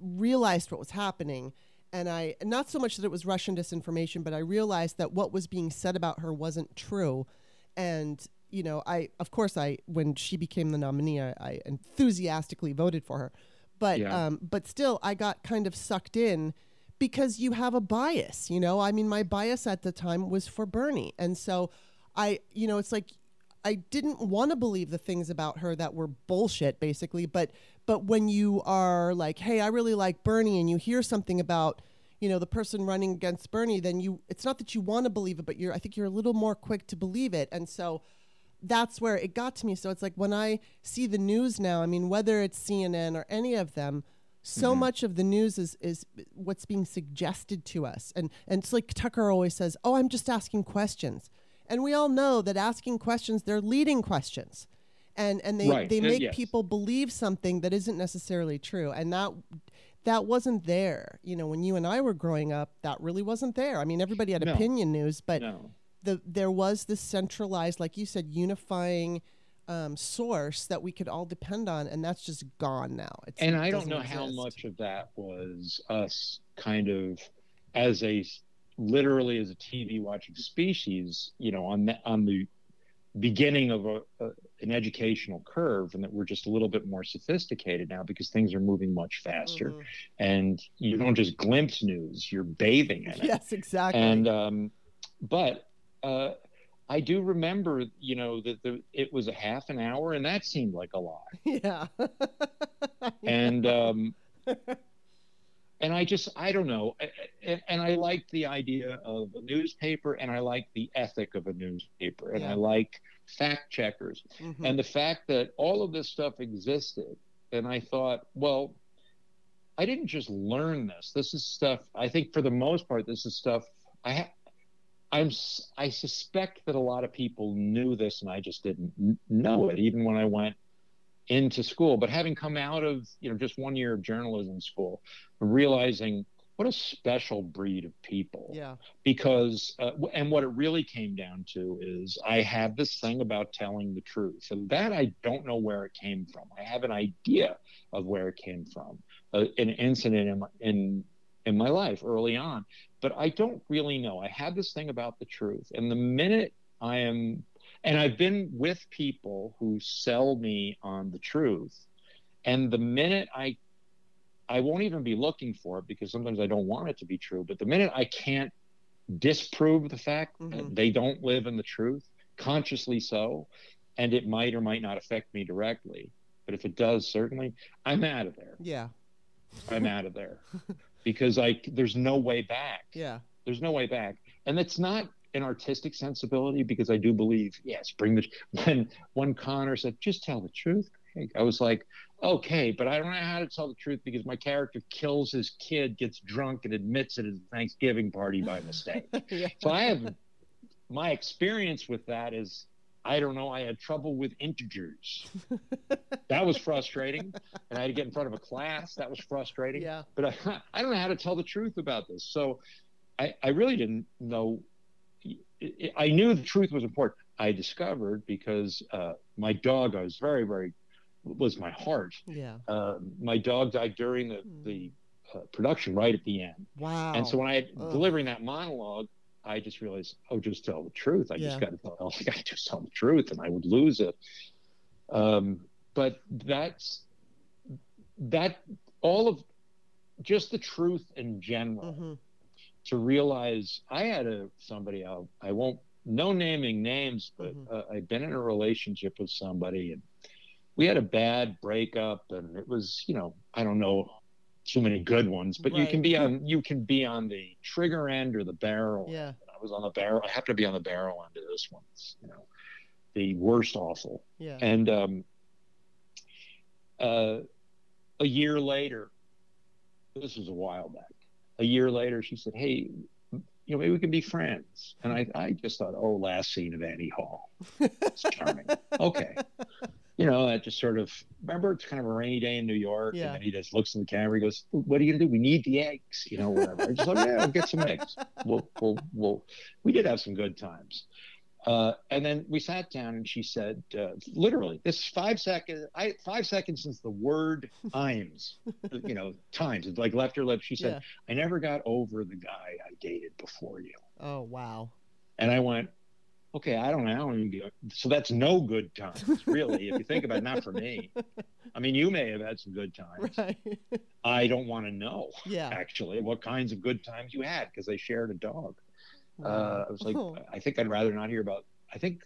realized what was happening and I not so much that it was Russian disinformation, but I realized that what was being said about her wasn't true. And you know, I of course I when she became the nominee, I, I enthusiastically voted for her. But Yeah. um, but still, I got kind of sucked in because you have a bias. You know, I mean, my bias at the time was for Bernie, and so I, you know, it's like I didn't want to believe the things about her that were bullshit, basically. But but when you are like, hey, I really like Bernie, and you hear something about you know the person running against Bernie, then you it's not that you want to believe it, but you're I think you're a little more quick to believe it, and so that's where it got to me. So it's like when I see the news now, I mean, whether it's CNN or any of them, so much of the news is is what's being suggested to us, and and it's like Tucker always says, "Oh, I'm just asking questions," and we all know that asking questions they're leading questions, and and they Right. they Uh, make yes. people believe something that isn't necessarily true, and that. That wasn't there, you know. When you and I were growing up, that really wasn't there. I mean, everybody had No. opinion news, but no. The there was this centralized, like you said, unifying um, source that we could all depend on, and that's just gone now. It's, and I don't know how much of that was us kind of as a literally as a TV watching species, you know, on the on the beginning of a, a an educational curve, and that we're just a little bit more sophisticated now because things are moving much faster, Mhm. and you don't just glimpse news; you're bathing in it. Yes, exactly. And um, but uh, I do remember, you know, that the, it was a half an hour, and that seemed like a lot. yeah. and um, and I just I don't know, and, and I liked the idea of a newspaper, and I like the ethic of a newspaper, and Yeah. I like fact checkers, Mhm. and the fact that all of this stuff existed, and I thought, well. I didn't just learn this. This is stuff. I think for the most part, this is stuff. I ha- I'm. I suspect that a lot of people knew this, and I just didn't know it. Even when I went into school. But having come out of you know just one year of journalism school, realizing what a special breed of people. Yeah. Because uh, and what it really came down to is I have this thing about telling the truth, and that I don't know where it came from. I have an idea of where it came from, uh, an incident in my, in in my life early on, but I don't really know. I have this thing about the truth, and the minute I am, and I've been with people who sell me on the truth, and the minute I I won't even be looking for it because sometimes I don't want it to be true. But the minute I can't disprove the fact mm-hmm. that they don't live in the truth, consciously so, and it might or might not affect me directly, but if it does, certainly, I'm out of there. Yeah. I'm out of there because like there's no way back. Yeah. There's no way back, and it's not an artistic sensibility because I do believe yes, bring the when when Conor said just tell the truth. I was like, okay, but I don't know how to tell the truth because my character kills his kid, gets drunk, and admits it at a Thanksgiving party by mistake. yeah. So I have my experience with that is I don't know. I had trouble with integers. that was frustrating. And I had to get in front of a class. That was frustrating. Yeah. But I, I don't know how to tell the truth about this. So I, I really didn't know. I knew the truth was important. I discovered because uh, my dog, I was very, very was my heart. Yeah. Uh, my dog died during the, mm. the uh, production right at the end. Wow. And so when I had delivering that monologue, I just realized, oh, just tell the truth. I yeah. just got to tell, I got to just tell the truth, and I would lose it. Um, but that's that all of just the truth in general. Mm-hmm. To realize, I had a somebody I, I won't no naming names, but mm-hmm. uh, I've been in a relationship with somebody and we had a bad breakup and it was you know i don't know too many good ones but right. you can be on you can be on the trigger end or the barrel yeah i was on the barrel i have to be on the barrel end of this one it's, you know the worst awful yeah and um uh a year later this was a while back a year later she said hey you know, maybe we can be friends. And I, I just thought, oh, last scene of Annie Hall. It's charming. okay you know, that just sort of remember it's kind of a rainy day in New York, yeah. and then he just looks in the camera. He goes, "What are you gonna do? We need the eggs, you know, whatever." I just like, "Yeah, we'll get some eggs. We'll, we'll, we'll." We did have some good times, uh, and then we sat down, and she said, uh, literally, this is five seconds. I five seconds since the word times, you know, times. It's like left her lips. She said, yeah. "I never got over the guy I dated before you." Oh wow! And I went, okay, I don't know. So that's no good times, really, if you think about it, not for me. I mean, you may have had some good times. Right. I don't want to know, yeah. actually, what kinds of good times you had because they shared a dog. Wow. Uh, I was like, oh. I think I'd rather not hear about, I think,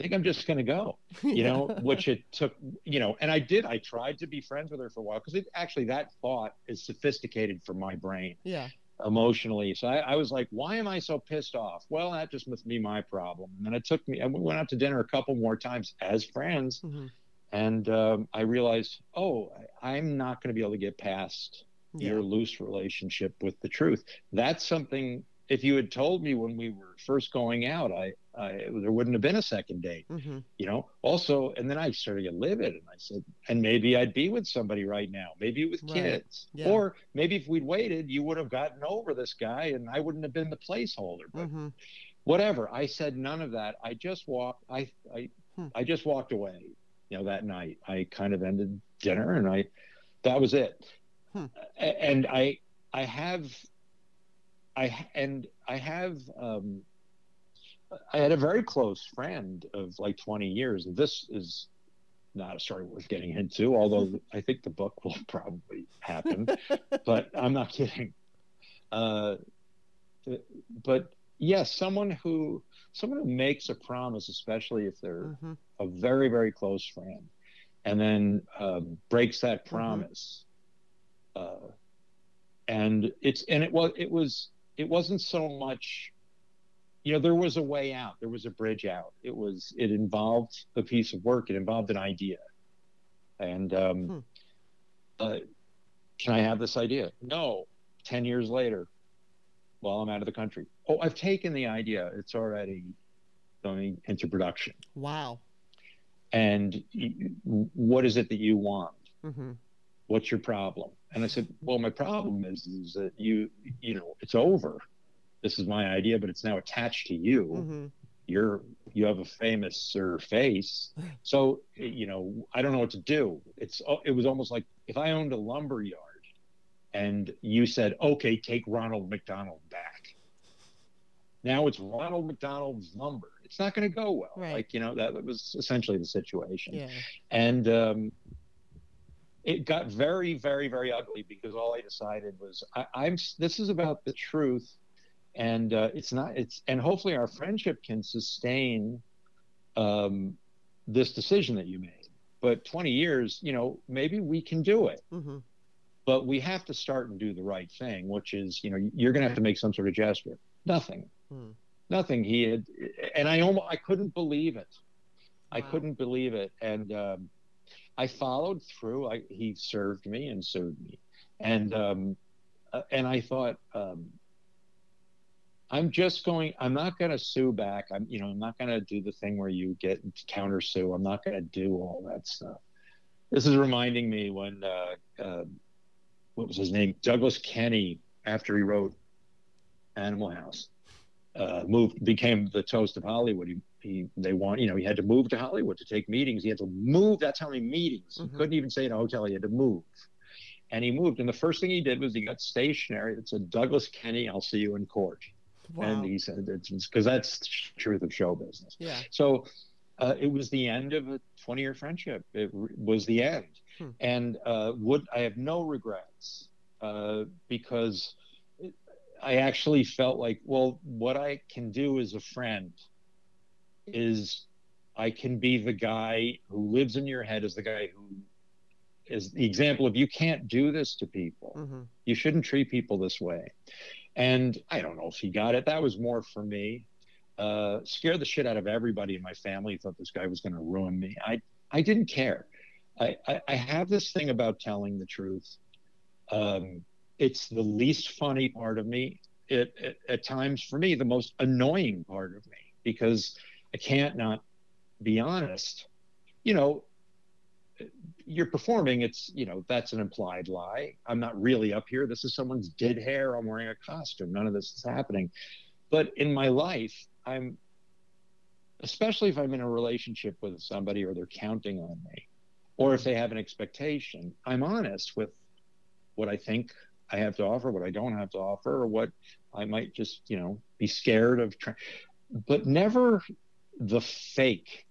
I think I'm just going to go, you know, which it took, you know, and I did, I tried to be friends with her for a while because it actually that thought is sophisticated for my brain. Yeah emotionally. So I, I, was like, why am I so pissed off? Well, that just must be my problem. And then it took me, and we went out to dinner a couple more times as friends. Mm-hmm. And um, I realized, oh, I, am not going to be able to get past yeah. your loose relationship with the truth. That's something, if you had told me when we were first going out, I, I, there wouldn't have been a second date, mm-hmm. you know. Also, and then I started to live it, and I said, and maybe I'd be with somebody right now, maybe with right. kids, yeah. or maybe if we'd waited, you would have gotten over this guy, and I wouldn't have been the placeholder. But mm-hmm. whatever, I said none of that. I just walked. I I hmm. I just walked away. You know, that night, I kind of ended dinner, and I that was it. Hmm. And I I have I and I have. um I had a very close friend of like 20 years. And this is not a story worth getting into, although I think the book will probably happen. but I'm not kidding. Uh, but yes, someone who someone who makes a promise, especially if they're mm-hmm. a very very close friend, and then um, breaks that mm-hmm. promise. Mm-hmm. Uh, and it's and it was it was it wasn't so much you know there was a way out there was a bridge out it was it involved a piece of work it involved an idea and um, hmm. uh, can i have this idea no 10 years later while i'm out of the country oh i've taken the idea it's already going into production wow and what is it that you want? Mm-hmm. What's your problem? And I said, well, my problem is, is that you, you know, it's over. This is my idea, but it's now attached to you. Mm-hmm. You're, you have a famous face. So, you know, I don't know what to do. It's, it was almost like if I owned a lumber yard and you said, okay, take Ronald McDonald back. Now it's Ronald McDonald's lumber. It's not going to go well. Right. Like, you know, that was essentially the situation. Yeah. And, um, it got very, very, very ugly because all I decided was I, I'm. This is about the truth, and uh, it's not. It's and hopefully our friendship can sustain um, this decision that you made. But 20 years, you know, maybe we can do it. Mm-hmm. But we have to start and do the right thing, which is, you know, you're going to have to make some sort of gesture. Nothing, Hmm. nothing. He had, and I almost, I couldn't believe it. I couldn't believe it, and um, I followed through. I, he served me and sued me, and um, uh, and I thought, um, I'm just going. I'm not going to sue back. I'm, you know, I'm not going to do the thing where you get counter sue. I'm not going to do all that stuff. This is reminding me when uh, uh, what was his name, Douglas Kenney, after he wrote Animal House, uh, moved became the toast of Hollywood. He, he they want you know he had to move to Hollywood to take meetings. He had to move. That's how many meetings. Mhm. He couldn't even stay in a hotel. He had to move. And he moved. And the first thing he did was he got stationery that said, Douglas Kenney, I'll see you in court. Wow. And he said, because that's the truth of show business. yeah. So uh, it was the end of a 20 year friendship. It r- was the end. Hmm. And uh, would I have no regrets uh, because I actually felt like, well, what I can do as a friend is I can be the guy who lives in your head as the guy who is the example of you can't do this to people Mm-hmm. you shouldn't treat people this way. And I don't know if he got it. That was more for me. Uh, scared the shit out of everybody in my family. Thought this guy was going to ruin me. I I didn't care. I, I, I have this thing about telling the truth. Um, it's the least funny part of me. It, it at times for me the most annoying part of me because I can't not be honest. You know, you're performing it's you know that's an implied lie. I'm not really up here. This is someone's dead hair. I'm wearing a costume. None of this is happening. But in my life i'm especially if i'm in a relationship with somebody or they're counting on me or if they have an expectation i'm honest with what i think i have to offer what i don't have to offer or what i might just you know be scared of trying but never the fake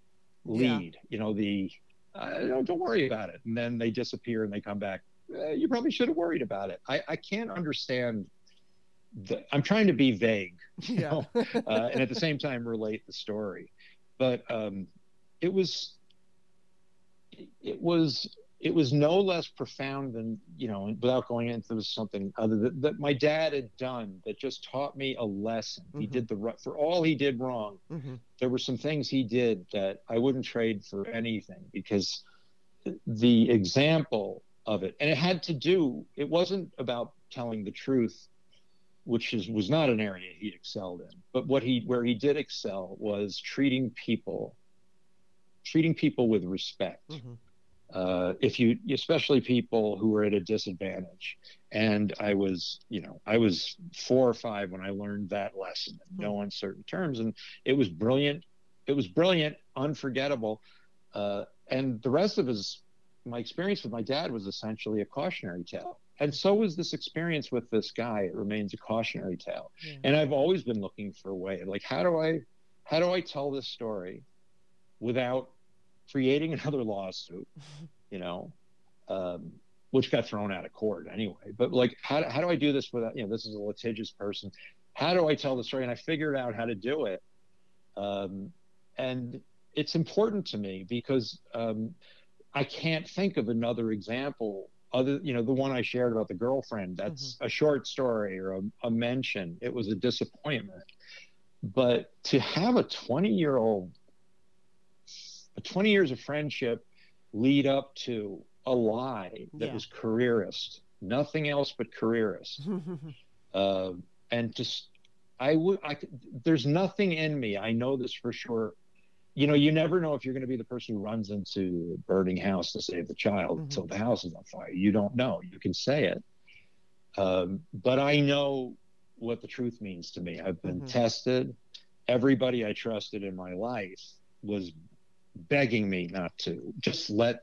Yeah. lead you know the uh, don't, don't worry about it. And then they disappear and they come back. Uh, you probably should have worried about it. I, I can't understand. The, I'm trying to be vague, you Yeah. know, uh, and at the same time relate the story. But um, it was, it was, it was no less profound than you know. Without going into something other that, that my dad had done that just taught me a lesson. He Mhm. did the right for all he did wrong mm-hmm. there were some things he did that I wouldn't trade for anything because the example of it, and it had to do, it wasn't about telling the truth, which is was not an area he excelled in, but what he where he did excel was treating people, treating people with respect. Mm-hmm. Uh, if you, especially people who are at a disadvantage. And I was, you know, I was four or five when I learned that lesson in no uncertain terms, and it was brilliant. It was brilliant, unforgettable. Uh, and the rest of his, my experience with my dad was essentially a cautionary tale. And so was this experience with this guy. It remains a cautionary tale. Yeah. And I've always been looking for a way, like, how do I, how do I tell this story without creating another lawsuit, you know, um, which got thrown out of court anyway. But like, how, do- how do I do this without, you know, this is a litigious person. How do I tell the story? And I figured out how to do it. Um, and it's important to me because um, I can't think of another example other, you know, the one I shared about the girlfriend. That's a short story or a, a mention. It was a disappointment. But to have a 20 year old, 20 years of friendship lead up to a lie that Yeah. was careerist, nothing else but careerist. Uh, and just, I would, I, could- there's nothing in me, I know this for sure, you know, you never know if you're going to be the person who runs into a burning house to save the child Mhm. until the house is on fire. You don't know. You can say it, um, but I know what the truth means to me. I've been Mhm. tested. Everybody I trusted in my life was begging me not to just let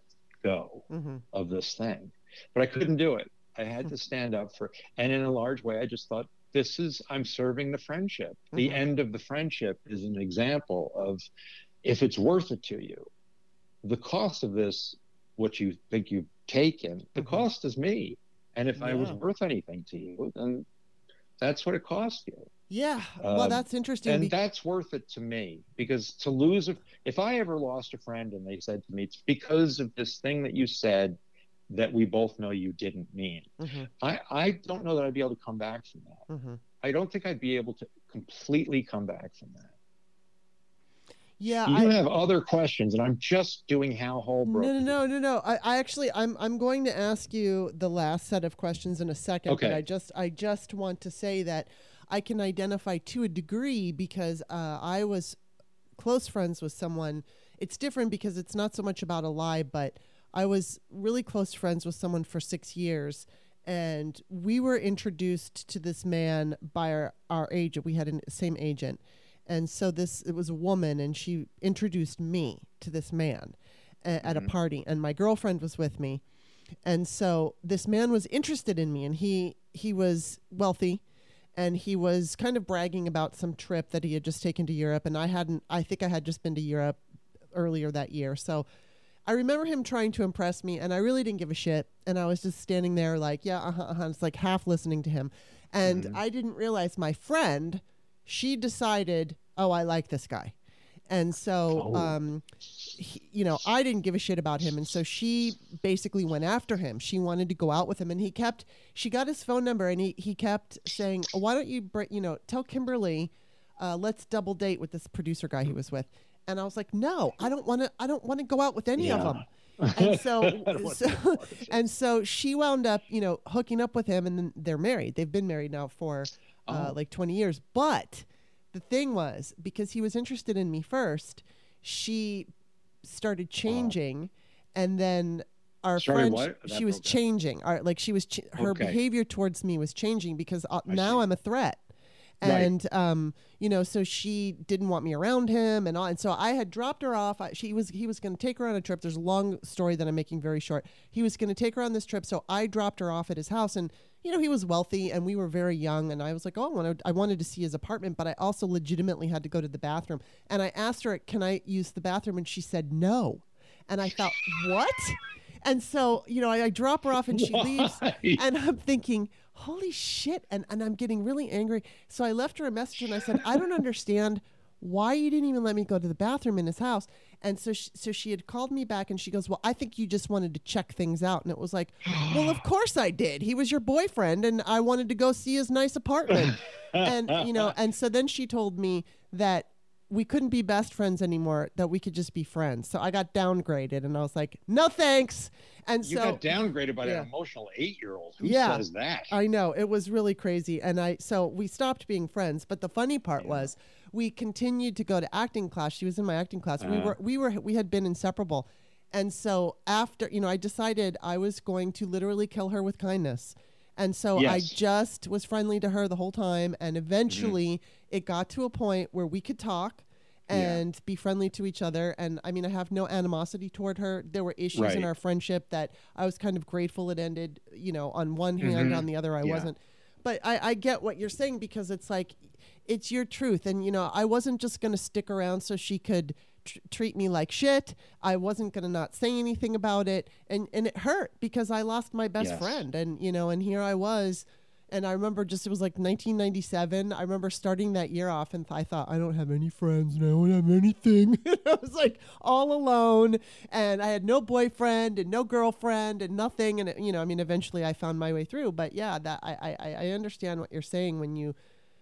go hmm of this thing, but I couldn't do it. I had to stand up for, and in a large way, I just thought, this is, I'm serving the friendship. The Mhm. end of the friendship is an example of if it's worth it to you. The cost of this, what you think you've taken, the Mhm. cost is me. And if I was worth anything to you, then that's what it cost you. Yeah. well, Um, that's interesting. And that's worth it to me because to lose a, if I ever lost a friend and they said to me, it's because of this thing that you said that we both know you didn't mean. Mhm, I, I don't know that I'd be able to come back from that. mhm. I don't think I'd be able to completely come back from that. Yeah. You I, have other questions, and I'm just doing Hal Holbrook. No, no, no, no, no. I, I actually, I'm, I'm going to ask you the last set of questions in a second. But Okay. I just, I just want to say that I can identify to a degree because uh, I was close friends with someone. It's different because it's not so much about a lie, but I was really close friends with someone for six years. And we were introduced to this man by our, our agent. We had a same agent. And so this, it was a woman, and she introduced me to this man a- at a Mhm. party. And my girlfriend was with me. And so this man was interested in me, and he, he was wealthy and he was kind of bragging about some trip that he had just taken to Europe and I hadn't I think I had just been to Europe earlier that year. So I remember him trying to impress me and I really didn't give a shit and I was just standing there like, yeah, uh-huh, uh-huh. It's like half listening to him. And Mhm. I didn't realize my friend, she decided, "Oh, I like this guy." And so Oh. um he, you know, I didn't give a shit about him, and so she basically went after him. She wanted to go out with him, and he kept. She got his phone number, and he he kept saying, "Why don't you, br- you know, tell Kimberly, uh, let's double date with this producer guy he was with." And I was like, "No, I don't want to. I don't want to go out with any of them." And so, I don't want so to be part of it. and so she wound up, you know, hooking up with him, and then they're married. They've been married now for uh, Oh. like 20 years. But the thing was, because he was interested in me first, she started changing, and then our Started friend, what? She was changing. Our, like she was, ch- her Okay. behavior towards me was changing because uh, now see. I'm a threat. Right. And um, you know, so she didn't want me around him, and all, and so I had dropped her off. I, she was he was going to take her on a trip. There's a long story that I'm making very short. He was going to take her on this trip, so I dropped her off at his house, and you know he was wealthy, and we were very young, and I was like, oh, I wanted, I wanted to see his apartment, but I also legitimately had to go to the bathroom, and I asked her, can I use the bathroom, and she said no, and I thought, what? And so you know, I, I drop her off, and she leaves, and I'm thinking, holy shit. And, and I'm getting really angry. So I left her a message and I said, I don't understand why you didn't even let me go to the bathroom in his house. And so she, so she had called me back and she goes, Well, I think you just wanted to check things out. And it was like, Well, of course I did. He was your boyfriend and I wanted to go see his nice apartment. and, you know, and so then she told me that we couldn't be best friends anymore, that we could just be friends. So I got downgraded and I was like, No thanks. And so you so got downgraded by yeah. an emotional eight-year-old. Who Yeah. says that? I know it was really crazy, and I so we stopped being friends. But the funny part Yeah. was we continued to go to acting class. She was in my acting class. We Uh-huh. were we were we had been inseparable, and so after you know I decided I was going to literally kill her with kindness. And so I just was friendly to her the whole time, and eventually it got to a point where we could talk Yeah. and be friendly to each other. And I mean, I have no animosity toward her. There were issues in our friendship that I was kind of grateful it ended. You know, on one hand, Mhm. on the other, I Yeah. wasn't. But I, I get what you're saying because it's like, it's your truth. And, you know, I wasn't just going to stick around so she could tr- treat me like shit. I wasn't going to not say anything about it. And, and it hurt because I lost my best Yes. friend. And, you know, and here I was. And I remember just, it was like 1997. I remember starting that year off and I thought, I don't have any friends and I don't have anything. I was like all alone and I had no boyfriend and no girlfriend and nothing. And, it, you know, I mean, eventually I found my way through. But yeah, that I, I, I understand what you're saying when you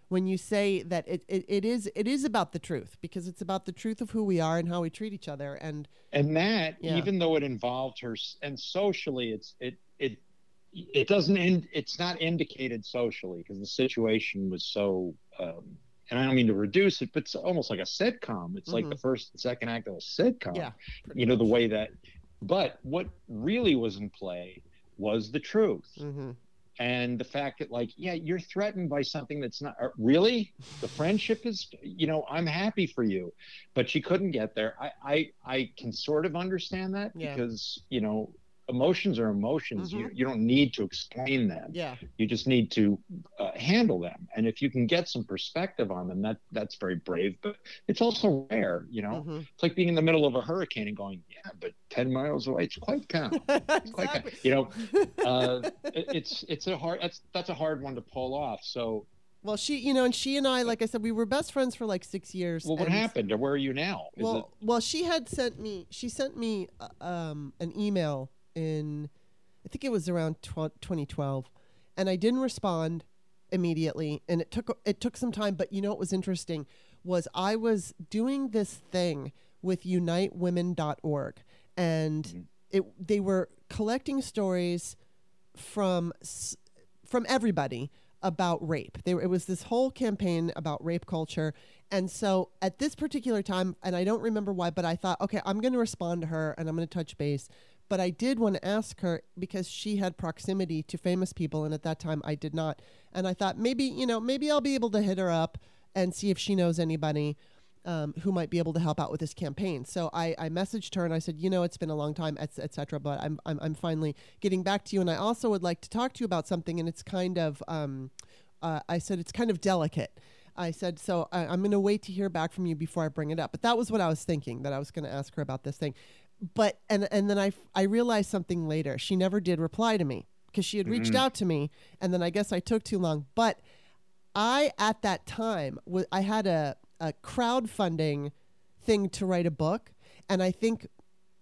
when you say that it, it, it is it is about the truth because it's about the truth of who we are and how we treat each other and and that Yeah. even though it involved her and socially it's it it it doesn't end it's not indicated socially because the situation was so um and I don't mean to reduce it, but it's almost like a sitcom. It's like Mhm. the first and second act of a sitcom. Yeah. You know, the way that, but what really was in play was the truth hmm and the fact that like yeah you're threatened by something that's not uh, really? The friendship is you know i'm happy for you. But she couldn't get there. I i, I can sort of understand that Yeah. because you know emotions are emotions you, you don't need to explain them Yeah. you just need to uh, handle them and if you can get some perspective on them that that's very brave but it's also rare you know Mhm. it's like being in the middle of a hurricane and going yeah but 10 miles away it's quite calm it's quite calm. You know uh, it- it's it's a hard that's that's a hard one to pull off. So, Well, she, you know, and she and I, like I said, we were best friends for like six years. well, what happened, or where are you now? Is well, well, she had sent me. She sent me uh, um, an email in, I think it was around tw- 2012, and I didn't respond immediately, and it took it took some time. But you know what was interesting was I was doing this thing with UniteWomen.org, and Mhm. it they were collecting stories from from everybody about rape. There it was this whole campaign about rape culture. And so at this particular time, and I don't remember why, but I thought, okay, I'm going to respond to her and I'm going to touch base. But I did want to ask her because she had proximity to famous people, and at that time I did not. And I thought maybe, you know, maybe I'll be able to hit her up and see if she knows anybody um, who might be able to help out with this campaign. So I, I messaged her and I said, you know, it's been a long time, et, et cetera, but I'm, I'm, I'm finally getting back to you. And I also would like to talk to you about something. And it's kind of, um, uh, I said, it's kind of delicate. I said, so I, I'm going to wait to hear back from you before I bring it up. But that was what I was thinking, that I was going to ask her about this thing. But, and, and then I, I realized something later. She never did reply to me because she had reached Mhm. out to me. And then I guess I took too long. But I, at that time, wa- I had a, a crowdfunding thing to write a book. And I think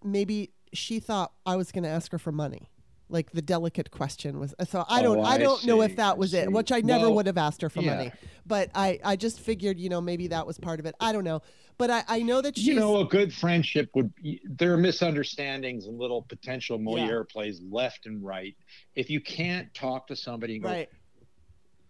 maybe she thought I was going to ask her for money. Like the delicate question was, uh, so I oh, don't, Oh, I I don't know if that was it, which I never Well, would have asked her for yeah. money. But I, I just figured, you know, maybe that was part of it. I don't know, but I, I know that she's, you know, a good friendship would. There are misunderstandings and little potential Moliere plays left and right. If you can't talk to somebody and go, right,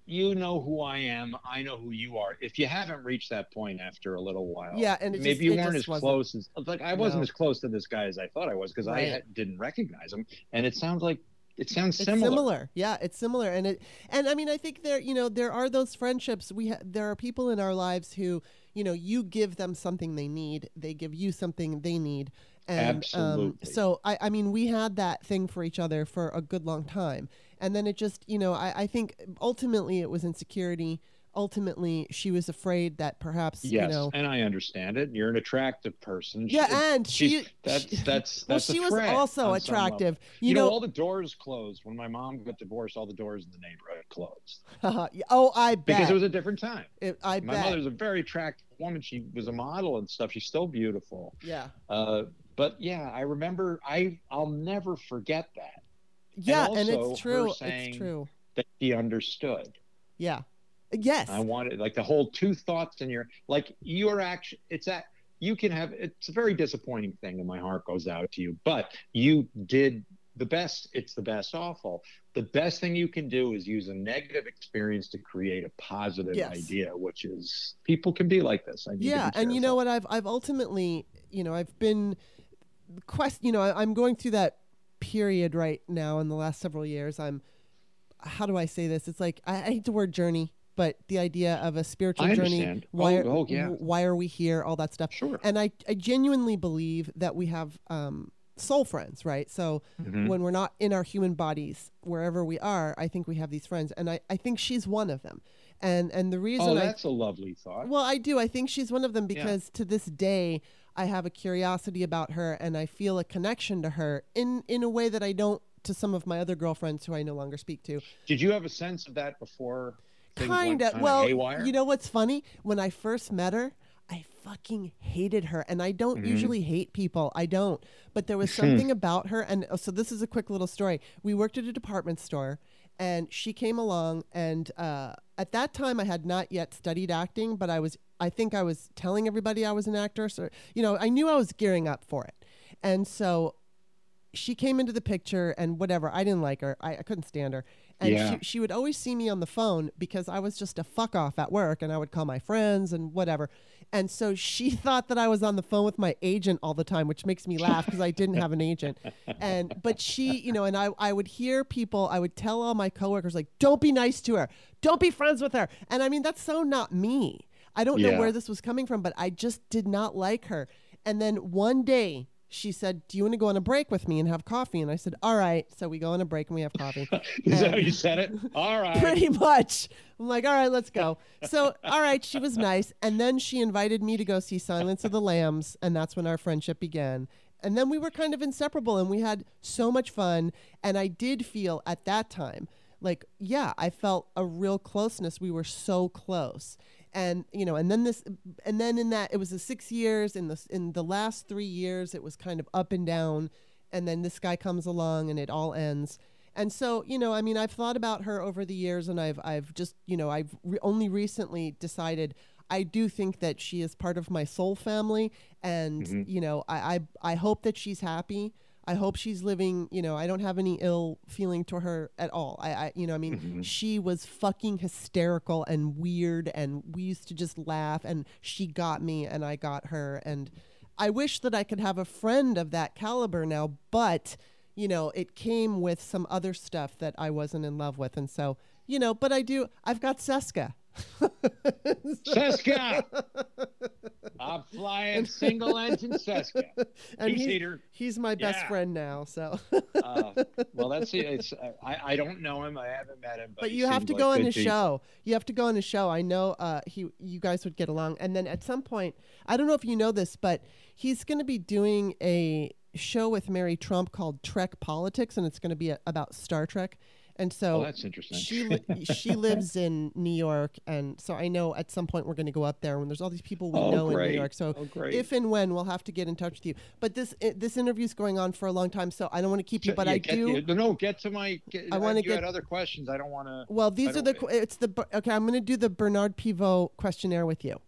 you know who I am, I know who you are. If you haven't reached that point after a little while, Yeah, and maybe just- you weren't as close as like I wasn't No. as close to this guy as I thought I was because I Right. had, didn't recognize him, and it sounds like it sounds it's similar. similar. Yeah, it's similar, and it, and I mean, I think there, you know, there are those friendships. We ha- there are people in our lives who, you know, you give them something they need, they give you something they need, and um, so I, I mean, we had that thing for each other for a good long time, and then it just, you know, I, I think ultimately it was insecurity. Ultimately, she was afraid that perhaps, Yes, you know, and I understand it. You're an attractive person. She- yeah, and she's- she, that's she- that's well, that's a she was also on some level. attractive. You, You, know, know, all the doors closed when my mom got divorced. All the doors in the neighborhood closed oh, I bet. because it was a different time. It- I My bet. mother's a very attractive woman. She was a model and stuff. She's still beautiful. yeah. Uh, but yeah, I remember. I I'll never forget that Yeah, and, also it's true. It's true. that she understood. Yeah. Yes. I wanted like the whole two thoughts in your like your action. It's that you can have. It's a very disappointing thing, and my heart goes out to you. But you did the best. It's the best awful. The best thing you can do is use a negative experience to create a positive Yes. idea, which is people can be like this. I yeah, and you know what? I've I've ultimately, you know, I've been quest. You know, I, I'm going through that period right now in the last several years. I'm. How do I say this? It's like I, I hate the word journey, but the idea of a spiritual I journey. understand. Why? Oh, oh, yeah. Why are we here? All that stuff. Sure. And I I genuinely believe that we have um, soul friends, right? So Mhm. when we're not in our human bodies, wherever we are, I think we have these friends, and I, I think she's one of them. And and the reason Oh, that's a lovely thought. well, I do. I think she's one of them Yeah. because to this day I have a curiosity about her and I feel a connection to her in in a way that I don't to some of my other girlfriends who I no longer speak to. Did you have a sense of that before? Kind of. Well, haywire? you know what's funny? When I first met her, I fucking hated her, and I don't Mhm. usually hate people. I don't. But there was something about her, and oh, so this is a quick little story. We worked at a department store, and she came along, and uh, at that time I had not yet studied acting, but I was. I think I was telling everybody I was an actor, so you know, I knew I was gearing up for it, and so she came into the picture and whatever i didn't like her I, I couldn't stand her And Yeah. she, she would always see me on the phone because I was just a fuck off at work and I would call my friends and whatever. And so she thought that I was on the phone with my agent all the time, which makes me laugh because I didn't have an agent. And but she, you know, and I, I would hear people, I would tell all my coworkers, like, don't be nice to her. Don't be friends with her. And I mean, that's so not me. I don't know where this was coming from, but I just did not like her. And then one day she said, Do you want to go on a break with me and have coffee? And I said, All right. So we go on a break and we have coffee. Is that how you said it? Um, all right. Pretty much. I'm like, all right, let's go. So, all right, she was nice. And then she invited me to go see Silence of the Lambs. And that's when our friendship began. And then we were kind of inseparable and we had so much fun. And I did feel at that time like, yeah, I felt a real closeness. We were so close. And you know, and then this, and then in that, it was the six years. In the in the last three years, it was kind of up and down. And then this guy comes along, and it all ends. And so, you know, I mean, I've thought about her over the years, and I've, I've just, you know, I've re- only recently decided I do think that she is part of my soul family, and mm-hmm. you know, I, I, I hope that she's happy. I hope she's living. You know, I don't have any ill feeling to her at all. I, I you know, I mean, mm-hmm. she was fucking hysterical and weird, and we used to just laugh, and she got me, and I got her, and I wish that I could have a friend of that caliber now, but you know, it came with some other stuff that I wasn't in love with. And so, you know, but I do, I've got Seska. Seska. I'm flying single engine Seska. And He's he- he's my best Yeah. friend now. So, Uh, well, that's it's. uh, I I don't know him. I haven't met him. But, but you have to like go on his show. You have to go on his show. I know uh, he, you guys would get along. And then at some point, I don't know if you know this, but he's going to be doing a show with Mary Trump called Trek Politics, and it's going to be a, about Star Trek. And so Oh, that's interesting. she li- she lives in New York, and so I know at some point we're going to go up there. When there's all these people we Oh, know in. New York, so Oh, great. if and when we'll have to get in touch with you. But this i- this interview's going on for a long time, so I don't want to keep you. But Yeah, I get, do. no, get to my. Get, I wanna get- other questions. I don't want to. Well, these are the it's the okay. I'm going to do the Bernard Pivot questionnaire with you,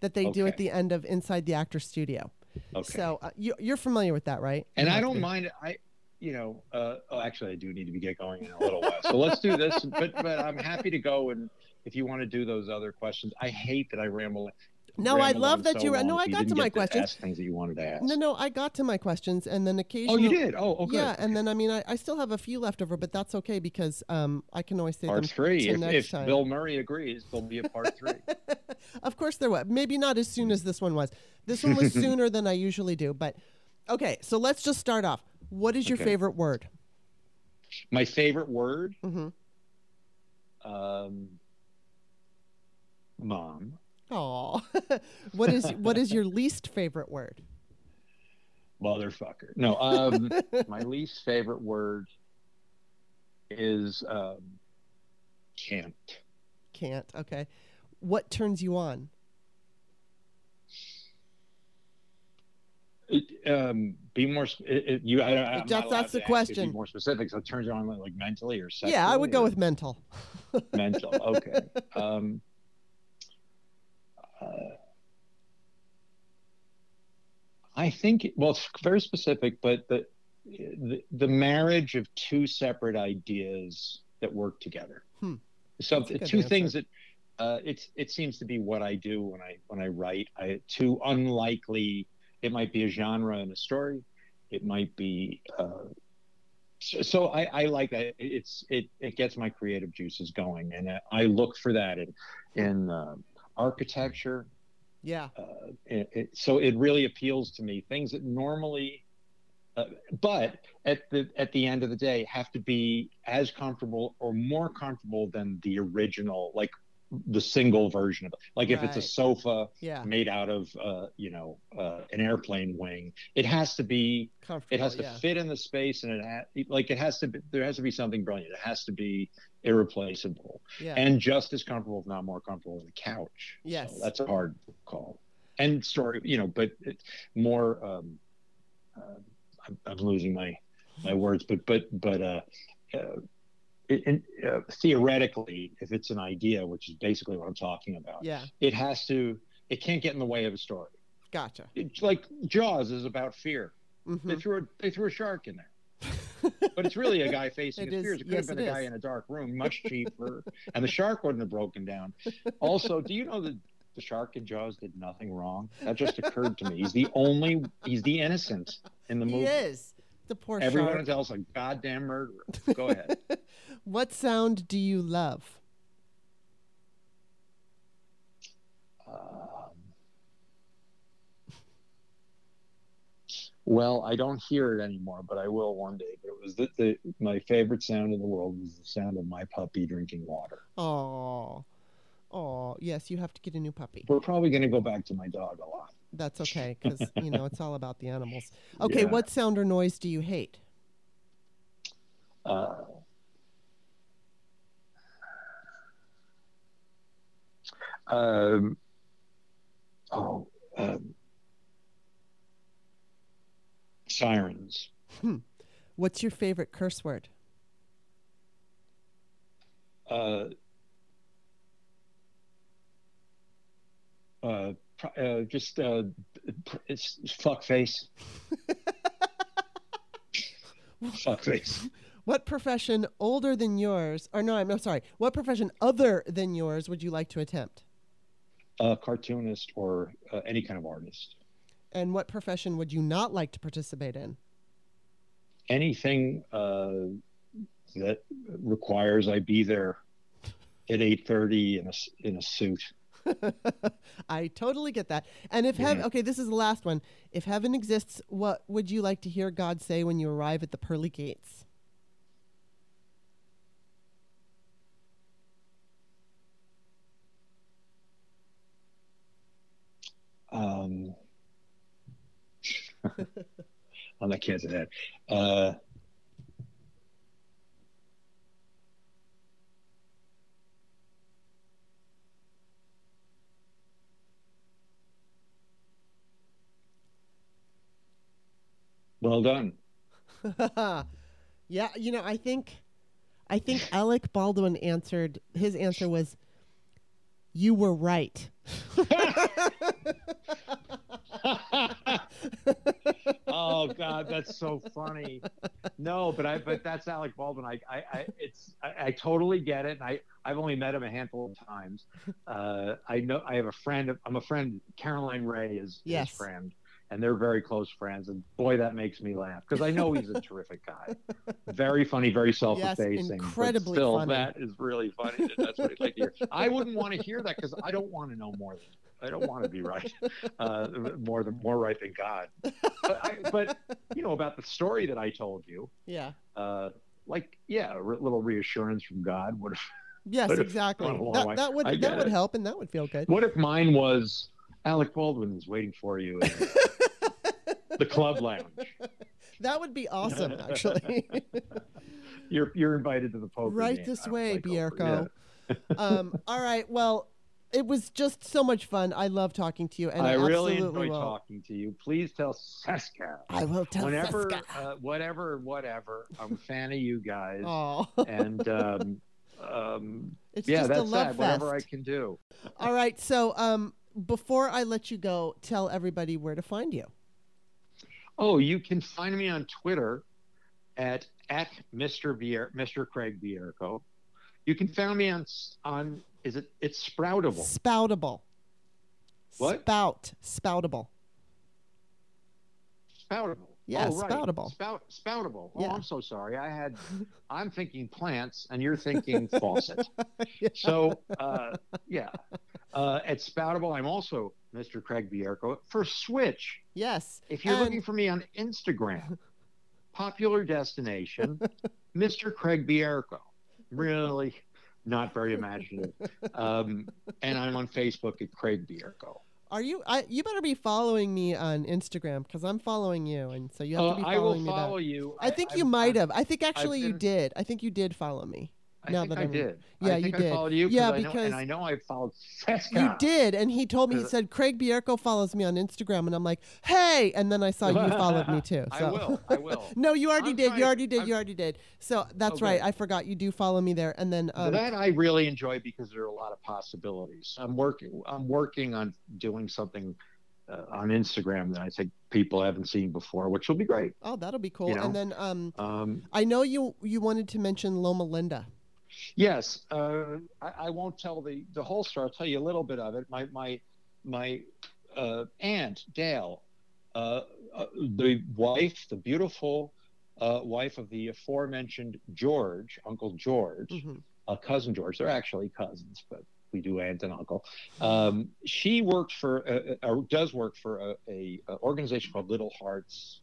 that they do at the end of Inside the Actor Studio. Okay. So uh, you, you're familiar with that, right? and I don't mind. I, you know, uh, oh, actually, I do need to be get going in a little while. So let's do this. But but I'm happy to go. And if you want to do those other questions, I hate that I ramble. No, I love that so you- long no, I you got to my questions. ask things that you wanted to ask. No, no, I got to my questions, and then occasionally. Oh, you did. Oh, oh, good. Yeah, and then I mean, I, I still have a few left over, but that's okay because um, I can always say part them three. to If, next if time. Bill Murray agrees, there'll be a part three. of course there was. Maybe not as soon as this one was. This one was sooner than I usually do, but okay. So let's just start off. What is your Okay. favorite word? My favorite word, Mm-hmm. um, mom. Oh, what is what is your least favorite word? motherfucker. No, um, my least favorite word is um, can't. Can't. Okay. What turns you on? Um, be more. It, it, you. I, I'm not That's- that's the to ask you to question. Be more specific. So it turns on like, mentally or sexually. yeah, I would go with mental. mental. Okay. Um, uh, I think. Well, it's very specific, but the the, the marriage of two separate ideas that work together. Hmm. So two answer. things that uh, it's it seems to be what I do when I when I write. I two unlikely. It might be a genre and a story. It might be. Uh, so, so I, I like that. It's it it gets my creative juices going, and I look for that in in uh, architecture. Yeah. Uh, it, it, so it really appeals to me. Things that normally, uh, but at the at the end of the day, have to be as comfortable or more comfortable than the original, like the single version of it. Like if it's a sofa Yeah. made out of uh, you know uh, an airplane wing, it has to be Comfortable. it has to yeah. fit in the space and it ha- like it has to be, there has to be something brilliant it has to be irreplaceable Yeah. and just as comfortable if not more comfortable than a couch Yes. so that's a hard call and story you know but more um uh, I'm, I'm losing my my words but but but uh, uh it, it, uh, theoretically if it's an idea which is basically what i'm talking about yeah. it has to it can't get in the way of a story Gotcha. it's like jaws is about fear hmm they threw a they threw a shark in there. but it's really a guy facing It his is- fears. It could yes, have been a guy is. in a dark room, much cheaper, and the shark wouldn't have broken down. Also, do you know that the shark in Jaws did nothing wrong? That just occurred to me. He's the only, he's the innocent in the movie. He is the poor Everyone shark. else a goddamn murderer. Go ahead. What sound do you love? Um, well, I don't hear it anymore, but I will one day. But it was the, the my favorite sound in the world was the sound of my puppy drinking water. Oh, oh, yes, you have to get a new puppy. We're probably going to go back to my dog a lot. That's okay because you know it's all about the animals. Okay, Yeah. what sound or noise do you hate? Uh, um, oh, um, sirens. What's your favorite curse word? Uh, uh, uh, just uh, it's fuck face. fuck face. What profession older than yours, or no, I'm no sorry. What profession other than yours would you like to attempt? A cartoonist or uh, any kind of artist. And what profession would you not like to participate in? anything uh, that requires I be there at eight thirty in a in a suit. I totally get that. And if heaven, Yeah. okay, this is the last one. If heaven exists, what would you like to hear God say when you arrive at the pearly gates? Um, oh, I can't say that. Uh, well done. yeah, you know, I think, I think Alec Baldwin answered. His answer was, "You were right." oh God, that's so funny. No, but I but that's Alec Baldwin. I I, I it's I, I totally get it. And I I've only met him a handful of times. Uh, I know I have a friend. I'm a friend. Caroline Ray is Yes. his friend, and they're very close friends. And boy, that makes me laugh because I know he's a terrific guy. Very funny, very self-effacing. but incredibly still, funny. that is really funny. That's what I'd like to hear. I wouldn't want to hear that because I don't want to know more than. I don't want to be right, uh, more than more right than God. But, I, but you know about the story that I told you. yeah. Uh, like, yeah, a re- little reassurance from God. What if, Yes, exactly. gone a long That, way. that would I that would it. help, and that would feel good. what if mine was Alec Baldwin is waiting for you in the club lounge? That would be awesome, actually. You're you're invited to the poker. right game. this way, oh, Bierko. yeah. um, all right. Well, it was just so much fun. I love talking to you, and I I, really enjoy will. talking to you. Please tell Seska. I will tell Whenever, Seska. uh, whatever, whatever. I'm a fan of you guys, Oh, and um, um, it's yeah, just that's a love that. Whatever I can do. All right. So, um, before I let you go, tell everybody where to find you. Oh, you can find me on Twitter at at Mr. Bier, Mr. Craig Bierko. You can find me on on is it it's Sproutable. Spoutable. What? Spout. Spoutable. Spoutable. Yeah, oh, right. spoutable. Spout spoutable. Oh, Yeah. I'm so sorry. I had I'm thinking plants and you're thinking faucet. Yeah. So uh, yeah. Uh, at Spoutable, I'm also Mr. Craig Bierko. For Switch, Yes. if you're And- looking for me on Instagram, popular destination, Mr. Craig Bierko. Really not very imaginative. Um, and I'm on Facebook at Craig Bierko. Are you? I you better be following me on Instagram because I'm following you, and so you have Uh, to be following me back. I will follow you. I think you I'm- might have. I think actually you did. I think you did follow me. I now think that I I'm- did. Yeah, I you think did. Followed you. Yeah, I know, because- and I know I followed Seska. You did, and he told me he said Craig Bierko follows me on Instagram, and I'm like, hey, and then I saw you followed me too. So. I will. I will. no, you already I'm did. trying- You already did. I'm- You already did. So that's Oh, right. I forgot you do follow me there, and then um, that I really enjoy because there are a lot of possibilities. I'm working. I'm working on doing something uh, on Instagram that I think people haven't seen before, which will be great. Oh, that'll be cool. You know? And then um, Um, I know you you wanted to mention Loma Linda. Yes, uh, I, I won't tell the, the whole story. I'll tell you a little bit of it. My my my uh, aunt Dale, uh, uh, the wife, the beautiful uh, wife of the aforementioned George, Uncle George, Mhm. uh, cousin George. They're actually cousins, but we do aunt and uncle. Um, she worked for, uh, uh, or does work for a, a, a organization called Little Hearts,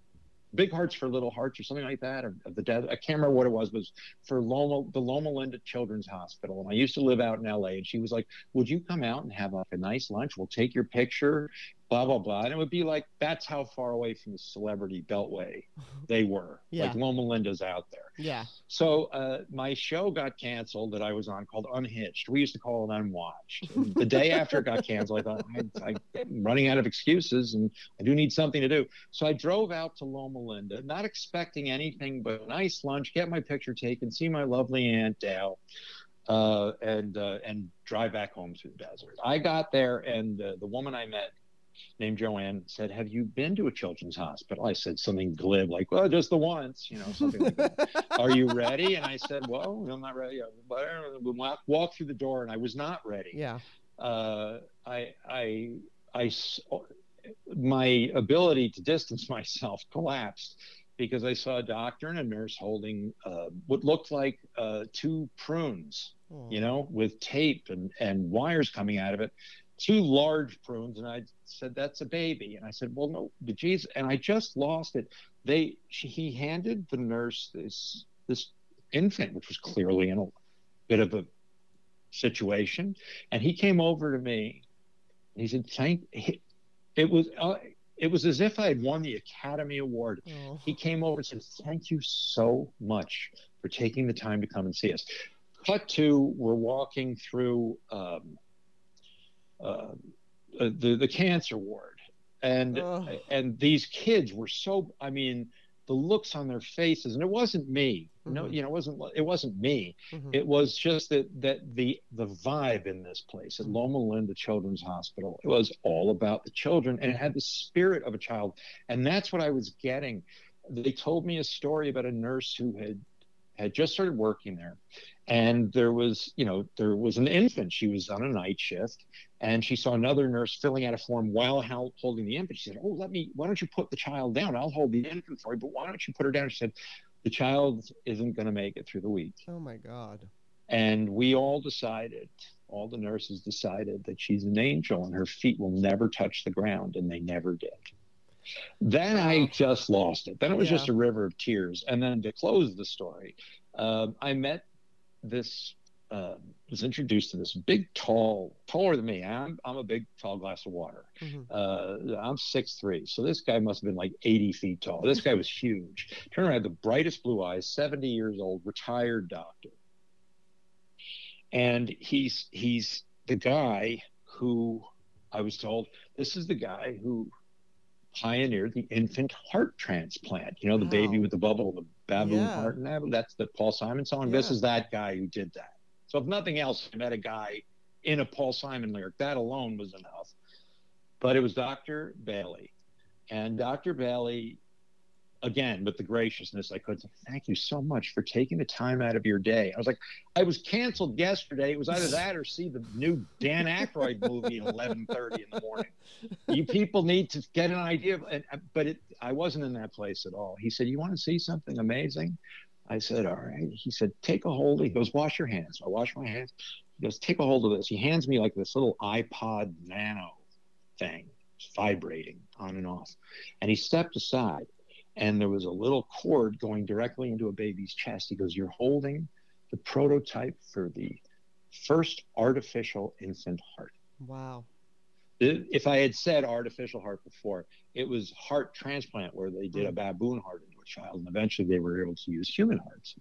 Big Hearts for Little Hearts, or something like that, or, or the dead. I can't remember what it was. Was for Loma, the Loma Linda Children's Hospital, and I used to live out in L.A. And she was like, "Would you come out and have like a nice lunch? We'll take your picture." Blah blah blah, and it would be like that's how far away from the celebrity beltway they were. Yeah. Like Loma Linda's out there. Yeah. So uh, my show got canceled that I was on called Unhitched. We used to call it Unwatched. And the day after it got canceled, I thought I, I'm running out of excuses and I do need something to do. So I drove out to Loma Linda, not expecting anything but a nice lunch, get my picture taken, see my lovely Aunt Dale, uh, and uh, and drive back home through the desert. I got there, and uh, the woman I met named Joanne said, "Have you been to a children's hospital?" I said something glib like, "Well, just the once," you know, something like that. Are you ready? And I said, "Well, I'm not ready." But we walk, walk through the door, and I was not ready. Yeah. Uh, I my ability to distance myself collapsed because I saw a doctor and a nurse holding uh, what looked like uh, two prunes Oh. you know, with tape and, and wires coming out of it, two large prunes. And I said, that's a baby. And I said, well, no, but geez. And I just lost it. They, she, he handed the nurse this, this infant, which was clearly in a bit of a situation. And he came over to me and he said, thank, he, it was, uh, it was as if I had won the Academy Award. Oh. He came over and said, Thank you so much for taking the time to come and see us. Cut to, we're walking through um, uh, the, the cancer ward. And and these kids were so I mean the looks on their faces and it wasn't me no Mhm. you know it wasn't it wasn't me Mhm. it was just that that the the vibe in this place at Loma Linda Children's Hospital it was all about the children and it had the spirit of a child and that's what I was getting they told me a story about a nurse who had had just started working there. And there was you know there was an infant. She was on a night shift and she saw another nurse filling out a form while holding the infant. She said oh let me why don't you put the child down? I'll hold the infant for you but why don't you put her down? She said the child isn't going to make it through the week. Oh my God. and we all decided all the nurses decided that she's an angel and her feet will never touch the ground and they never did then i just lost it then it was Yeah. just a river of tears and then to close the story um, i met this uh, was introduced to this big tall taller than me i'm, I'm a big tall glass of water Mhm. uh, I'm six three, so this guy must have been like 80 feet tall. This guy was huge. Turned around, had the brightest blue eyes, 70 years old, retired doctor. And he's he's the guy who I was told this is the guy who pioneered the infant heart transplant. You know, the baby with the bubble, the baboon Yeah. heart, and that, that's the Paul Simon song. This is that guy who did that. So if nothing else, I met a guy in a Paul Simon lyric. That alone was enough but it was Dr. Bailey. And Dr. Bailey, again, with the graciousness I could, thank you so much for taking the time out of your day. I was like, I was canceled yesterday. It was either that or see the new Dan Aykroyd movie at 11:30 in the morning. You people need to get an idea. Of, and, uh, but it, I wasn't in that place at all. He said, "You want to see something amazing?" I said, "All right." He said, "Take a hold." He goes, "Wash your hands." I wash my hands. He goes, "Take a hold of this." He hands me like this little iPod Nano thing, vibrating on and off. And he stepped aside, and there was a little cord going directly into a baby's chest. He goes, You're holding the prototype for the first artificial infant heart. Wow. If I had said artificial heart before, it was heart transplant where they did a baboon heart into a child, and eventually they were able to use human hearts.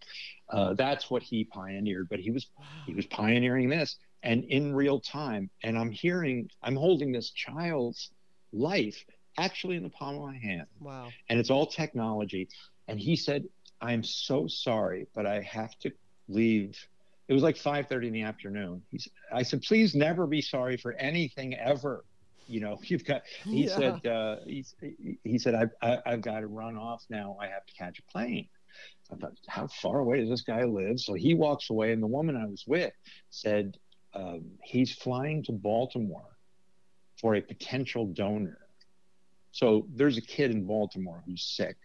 Uh, that's what he pioneered. But he was he was pioneering this and in real time and i'm hearing i'm holding this child's life actually in the palm of my hand Wow. and it's all technology and he said i'm so sorry but i have to leave it was like 5.30 in the afternoon He's, i said please never be sorry for anything ever you know, you've got. He Yeah. said, uh, he, he said, I've, I, I've got to run off now. I have to catch a plane. I thought, how far away does this guy live? So he walks away, and the woman I was with said, um, he's flying to Baltimore for a potential donor. So there's a kid in Baltimore who's sick,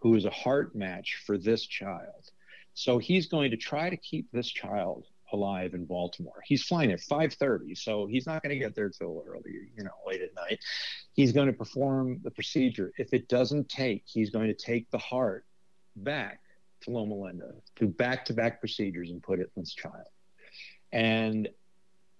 who is a heart match for this child. So he's going to try to keep this child alive in Baltimore. He's flying at 5:30, so he's not going to get there till early, you know, late at night. He's going to perform the procedure. If it doesn't take, he's going to take the heart back to Loma Linda, do back-to-back procedures and put it in this child. And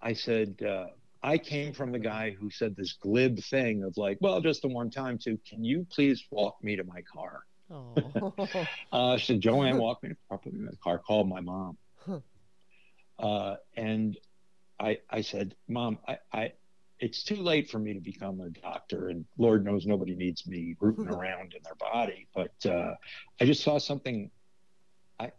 I said, uh, I came from the guy who said this glib thing of like, well, just the one time too. Can you please walk me to my car? Oh. Uh, she said, Joanne, walk me to put in the car. Called my mom. Uh, and I, I said, Mom, I, I, it's too late for me to become a doctor, and Lord knows nobody needs me rooting around in their body. But uh, I just saw something. I,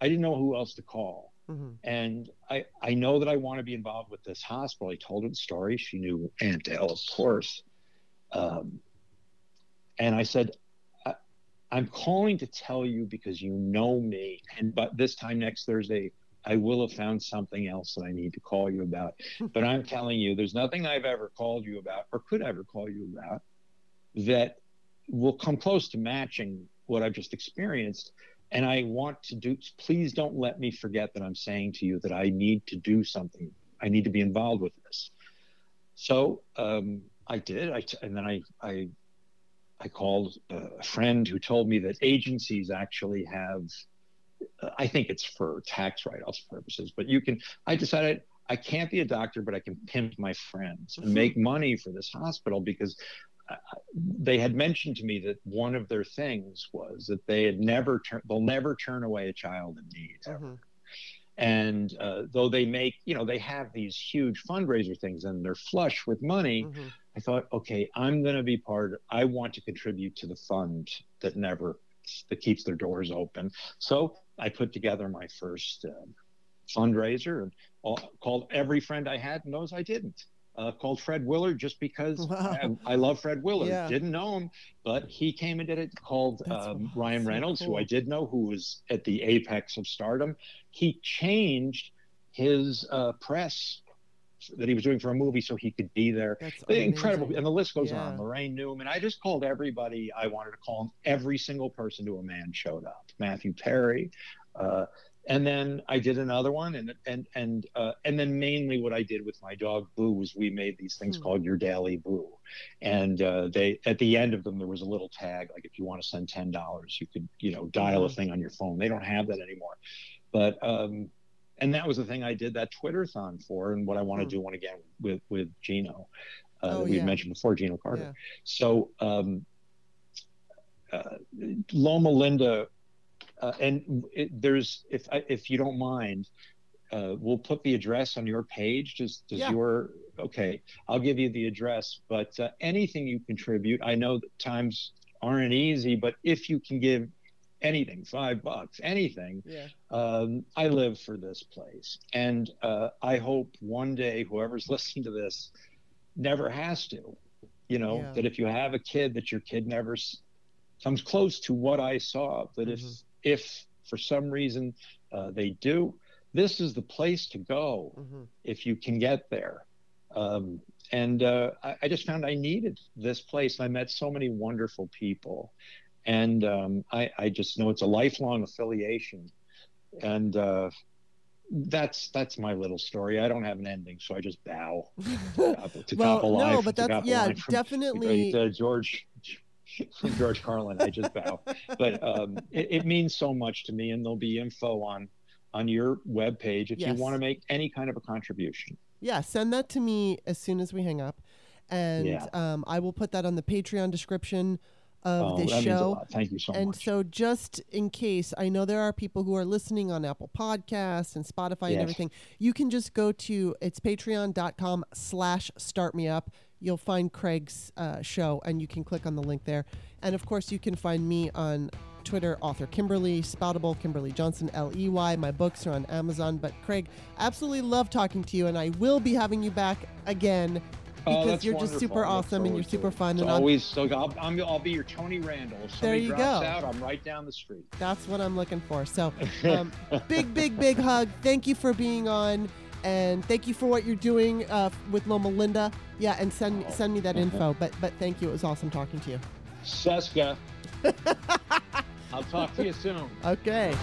I didn't know who else to call, Mhm. and I, I know that I want to be involved with this hospital. I told her the story. She knew Aunt Dale, of course. Um, and I said, I, I'm calling to tell you because you know me. And but this time next Thursday, I will have found something else that I need to call you about. but I'm telling you, there's nothing I've ever called you about or could ever call you about that will come close to matching what I've just experienced. And I want to do, please don't let me forget that I'm saying to you that I need to do something. I need to be involved with this. So um, I did. I and then I, I, I called a friend who told me that agencies actually have, uh, I think it's for tax write offs purposes, but you can, I decided I can't be a doctor, but I can pimp my friends and make money for this hospital because uh, they had mentioned to me that one of their things was that they had never turned, they'll never turn away a child in need. ever. Mhm. And uh, though they make, you know, they have these huge fundraiser things and they're flush with money, Mhm. I thought, okay, I'm going to be part. of, I want to contribute to the fund that never that keeps their doors open. So I put together my first uh, fundraiser and all, called every friend I had and those I didn't. Uh, called Fred Willard just because Wow. I, I love Fred Willard. Yeah. Didn't know him, but he came and did it. Called um, Ryan Reynolds, who I did know, who was at the apex of stardom. He changed his uh, press that he was doing for a movie so he could be there. That's Incredible. amazing. And the list goes Yeah. on. Laraine Newman. I just called everybody I wanted to call. And every single person to a man showed up. Matthew Perry. Uh, and then I did another one, and and and uh, and then mainly what I did with my dog Boo was we made these things Hmm. called Your Daily Boo, and uh, they at the end of them there was a little tag like if you want to send ten dollars you could you know dial a Mhm. thing on your phone. They don't have that anymore, but um, and that was the thing I did that Twitter-thon for, and what I want to Hmm. do one again with with Gino, uh, Oh, that we yeah. mentioned before, Gino Carter. Yeah. So um, uh, Loma Linda, uh, and it, there's if if you don't mind, uh, we'll put the address on your page. Does does Yeah. your okay? I'll give you the address. But uh, anything you contribute, I know that times aren't easy, but if you can give anything, five bucks, anything, Yeah. um, I live for this place, and uh, I hope one day whoever's listening to this never has to. You know Yeah. that if you have a kid, that your kid never s- comes close to what I saw. That Mhm. if if for some reason uh, they do, this is the place to go Mhm. if you can get there. Um, and uh, I, I just found I needed this place. I met so many wonderful people, and um, I, I just know it's a lifelong affiliation. And uh, that's that's my little story. I don't have an ending, so I just bow uh, to well, top of no, life. but that's yeah, from- definitely. uh, George George Carlin. I just bow, but um, it, it means so much to me, and there'll be info on on your web page if Yes. you want to make any kind of a contribution. Yeah, send that to me as soon as we hang up, and Yeah. um, I will put that on the Patreon description of oh, this that means a show. Thank you so and much. so, just in case, I know there are people who are listening on Apple Podcasts and Spotify and everything. You can just go to it's patreon.com slash start me up. You'll find Craig's uh, show and you can click on the link there. And of course, you can find me on Twitter, author Kimberly, Spoutable, Kimberly Johnson, L E Y. My books are on Amazon. But Craig, absolutely love talking to you, and I will be having you back again Oh, because that's you're just super awesome and you're super it. fun. It's And always so I'll, I'm, I'll be your Tony Randall. If There you drops go. out, I'm right down the street. that's what I'm looking for. So, um, big, big, big hug. Thank you for being on. And thank you for what you're doing uh, with Loma Linda. Yeah, and send send me that info. But but thank you. It was awesome talking to you. Seska. I'll talk to you soon. Okay.